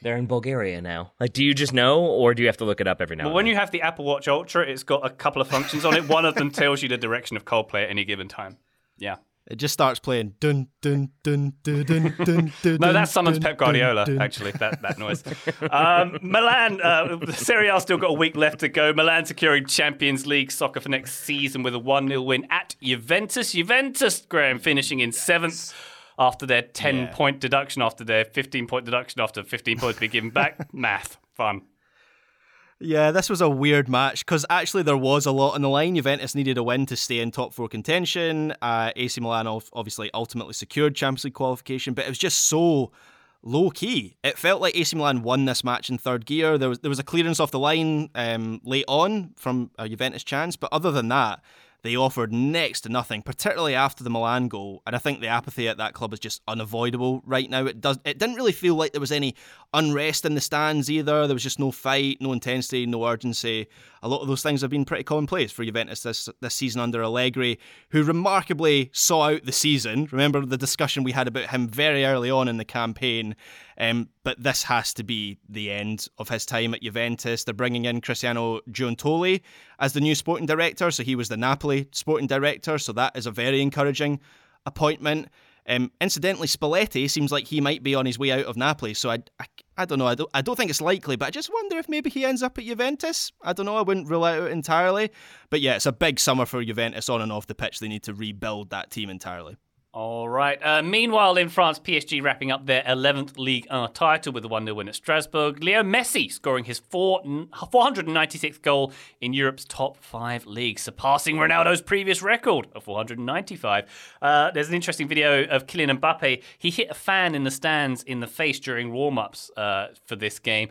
they're in Bulgaria now? Like, do you just know, or do you have to look it up every now? Well, and when then? you have the Apple Watch Ultra, it's got a couple of functions on it. One of them tells you the direction of Coldplay at any given time. Yeah. It just starts playing dun dun dun dun dun dun dun. No, that summons Pep Guardiola, dun, dun. actually, that, that noise. Um, Milan, uh, Serie A still got a week left to go. Milan securing Champions League soccer for next season with a 1 0 win at Juventus. Juventus, Graham, finishing in seventh after their 10 point deduction, after their 15 point deduction, after 15 points being given back. Math, fun. Yeah, this was a weird match because actually there was a lot on the line. Juventus needed a win to stay in top four contention. Uh, AC Milan obviously ultimately secured Champions League qualification, but it was just so low key. It felt like AC Milan won this match in third gear. There was there was a clearance off the line um, late on from a Juventus chance, but other than that, they offered next to nothing, particularly after the Milan goal. And I think the apathy at that club is just unavoidable right now. It does. It didn't really feel like there was any unrest in the stands either. There was just no fight, no intensity, no urgency. A lot of those things have been pretty commonplace for Juventus this this season under Allegri, who remarkably saw out the season. Remember the discussion we had about him very early on in the campaign. Um, but this has to be the end of his time at Juventus. They're bringing in Cristiano Giuntoli as the new sporting director. So he was the Napoli sporting director. So that is a very encouraging appointment. Um, incidentally, Spalletti seems like he might be on his way out of Napoli. So I, I, I don't know. I don't, I don't think it's likely, but I just wonder if maybe he ends up at Juventus. I don't know. I wouldn't rule it out entirely. But yeah, it's a big summer for Juventus on and off the pitch. They need to rebuild that team entirely. All right. Uh, meanwhile, in France, PSG wrapping up their 11th League 1 title with a 1 0 win at Strasbourg. Leo Messi scoring his four, 496th goal in Europe's top five leagues, surpassing Ronaldo's previous record of 495. Uh, there's an interesting video of Kylian Mbappe. He hit a fan in the stands in the face during warm ups uh, for this game.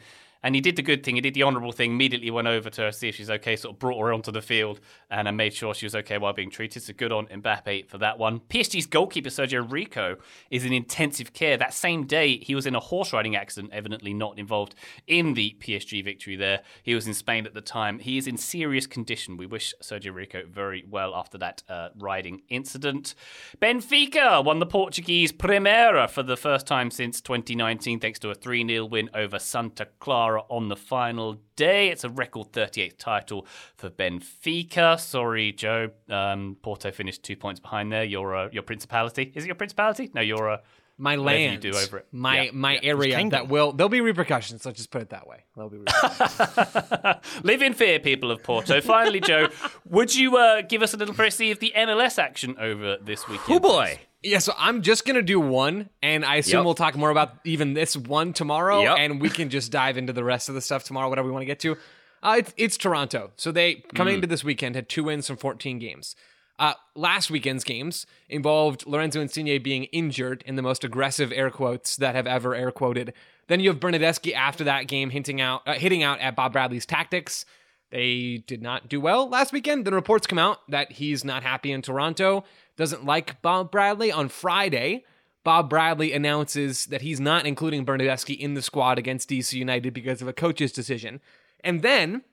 And he did the good thing. He did the honourable thing. Immediately went over to her, see if she's okay. Sort of brought her onto the field and made sure she was okay while being treated. So good on Mbappe for that one. PSG's goalkeeper Sergio Rico is in intensive care. That same day, he was in a horse riding accident, evidently not involved in the PSG victory. There, he was in Spain at the time. He is in serious condition. We wish Sergio Rico very well after that uh, riding incident. Benfica won the Portuguese Primeira for the first time since 2019, thanks to a 3 0 win over Santa Clara on the final day. It's a record 38th title for Benfica. Sorry, Joe. Um, Porto finished two points behind there. Your uh, your principality is it your principality? No, your uh, My Whatever you land, do over it. my Yeah, my yeah. area that will there'll be repercussions. Let's just put it that way. There'll be repercussions. live in fear, people of Porto. Finally, Joe, would you uh, give us a little précis of the MLS action over this weekend? Oh boy. Yeah, so I'm just gonna do one, and I assume Yep. we'll talk more about even this one tomorrow, Yep. and we can just dive into the rest of the stuff tomorrow, whatever we want to get to. Uh, it's, it's Toronto. So they coming into this weekend had two wins from 14 games. Uh, last weekend's games involved Lorenzo Insigne being injured in the most aggressive air quotes that have ever air quoted. Then you have Bernadeschi after that game hinting out, uh, hitting out at Bob Bradley's tactics. They did not do well last weekend. Then reports come out that he's not happy in Toronto, doesn't like Bob Bradley. On Friday, Bob Bradley announces that he's not including Bernadeschi in the squad against DC United because of a coach's decision. And then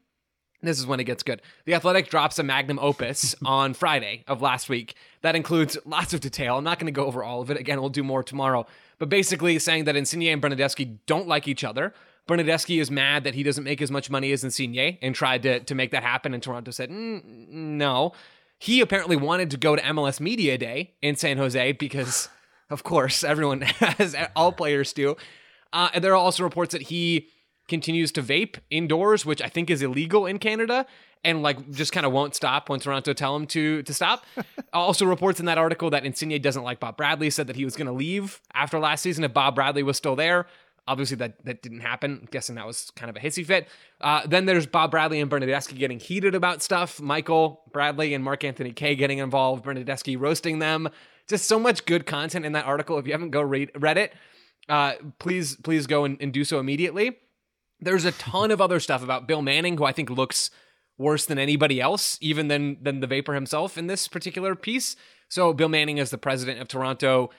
this is when it gets good. The Athletic drops a magnum opus on Friday of last week that includes lots of detail. I'm not going to go over all of it. Again, we'll do more tomorrow. But basically saying that Insigne and Bernadeschi don't like each other. Bernadeschi is mad that he doesn't make as much money as Insigne and tried to, to make that happen. And Toronto said, mm, no. He apparently wanted to go to MLS Media Day in San Jose because, of course, everyone has, all players do. Uh, and there are also reports that he continues to vape indoors, which I think is illegal in Canada, and like just kind of won't stop when Toronto tell him to to stop. also reports in that article that Insigne doesn't like Bob Bradley, said that he was going to leave after last season if Bob Bradley was still there. Obviously, that, that didn't happen. I'm guessing that was kind of a hissy fit. Uh, then there's Bob Bradley and Bernadeschi getting heated about stuff. Michael Bradley and Mark-Anthony Kaye getting involved. Bernadeschi roasting them. Just so much good content in that article. If you haven't go read read it, uh, please please go and, and do so immediately. There's a ton of other stuff about Bill Manning, who I think looks worse than anybody else, even than than the Vapor himself in this particular piece. So Bill Manning is the president of Toronto,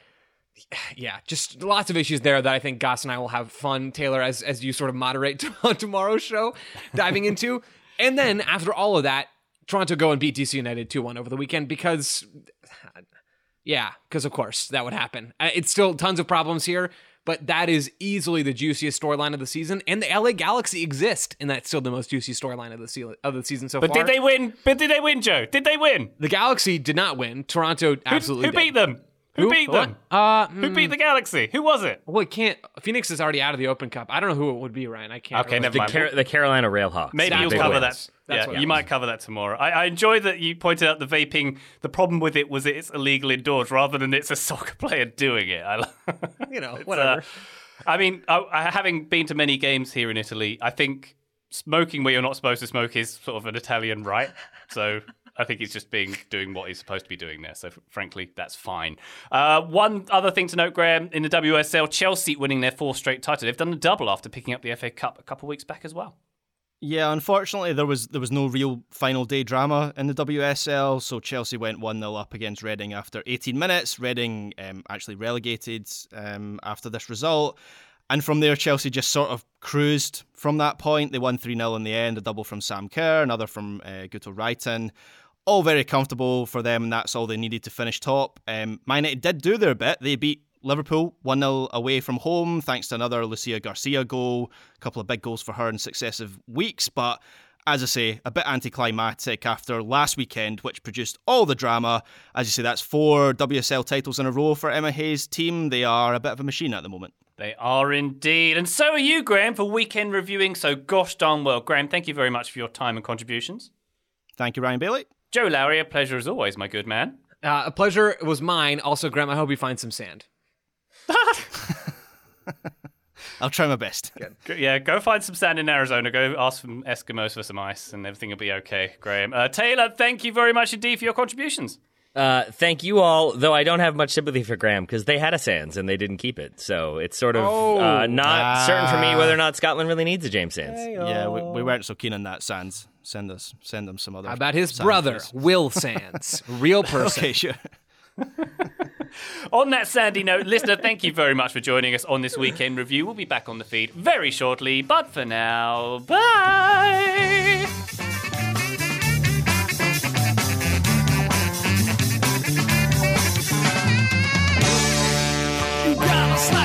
yeah, just lots of issues there that I think Goss and I will have fun, Taylor, as as you sort of moderate on tomorrow's show, diving into. And then after all of that, Toronto go and beat DC United 2 1 over the weekend because, yeah, because of course that would happen. Uh, It's still tons of problems here, but that is easily the juiciest storyline of the season. And the LA Galaxy exist, and that's still the most juicy storyline of the, se- of the season so But far. But did they win? But did they win, Joe? Did they win? the Galaxy did not win. Toronto absolutely who did. beat them? Who, beat them? Uh, Who beat the Galaxy? Who was it? well, it can't. Phoenix is already out of the Open Cup. I don't know who it would be, Ryan. I can't. Okay, really- never The, mind. Car- the Carolina Railhawks. Maybe That's you'll cover it that. is. That's yeah, you is. might cover that tomorrow. I, I enjoy that you pointed out the vaping. The problem with it was it's illegal indoors rather than it's a soccer player doing it. I, You know, whatever. uh, I mean, I, I, having been to many games here in Italy, I think smoking where you're not supposed to smoke is sort of an Italian right. So I think he's just being doing what he's supposed to be doing there. So frankly, that's fine. Uh, one other thing to note, Graham, in the WSL, Chelsea winning their fourth straight title. They've done a double after picking up the FA Cup a couple of weeks back as well. Yeah, unfortunately, there was there was no real final day drama in the WSL. So Chelsea went one 0 up against Reading after 18 minutes. Reading um, actually relegated um, after this result, and from there Chelsea just sort of cruised from that point. They won three 0 in the end, a double from Sam Kerr, another from uh, Guro Reiten. All very comfortable for them, and that's all they needed to finish top. Um, Man United did do their bit. They beat Liverpool 1 0 away from home, thanks to another Lucia Garcia goal, a couple of big goals for her in successive weeks. But as I say, a bit anticlimactic after last weekend, which produced all the drama. As you say, that's four WSL titles in a row for Emma Hayes' team. They are a bit of a machine at the moment. They are indeed. And so are you, Graham, for weekend reviewing. So gosh darn well. Graham, thank you very much for your time and contributions. Thank you, Ryan Bailey. Joe Lowry, a pleasure as always, my good man. Uh, a pleasure was mine. Also, Graham, I hope you find some sand. I'll try my best. Go- Yeah, go find some sand in Arizona. Go ask some Eskimos for some ice, and everything will be okay, Graham. Uh, Taylor, thank you very much indeed for your contributions. Uh, thank you all, though I don't have much sympathy for Graham because they had a Sands and they didn't keep it. So it's sort of uh, not certain for me whether or not Scotland really needs a James Sands. Yeah, we, we weren't so keen on that, Sands. Send us, send them some other. How about his Sands, brother, please. Will Sands? Real person. Okay, sure. On that sandy note, listener, thank you very much for joining us on this weekend review. We'll be back on the feed very shortly, but for now, bye. You gotta slice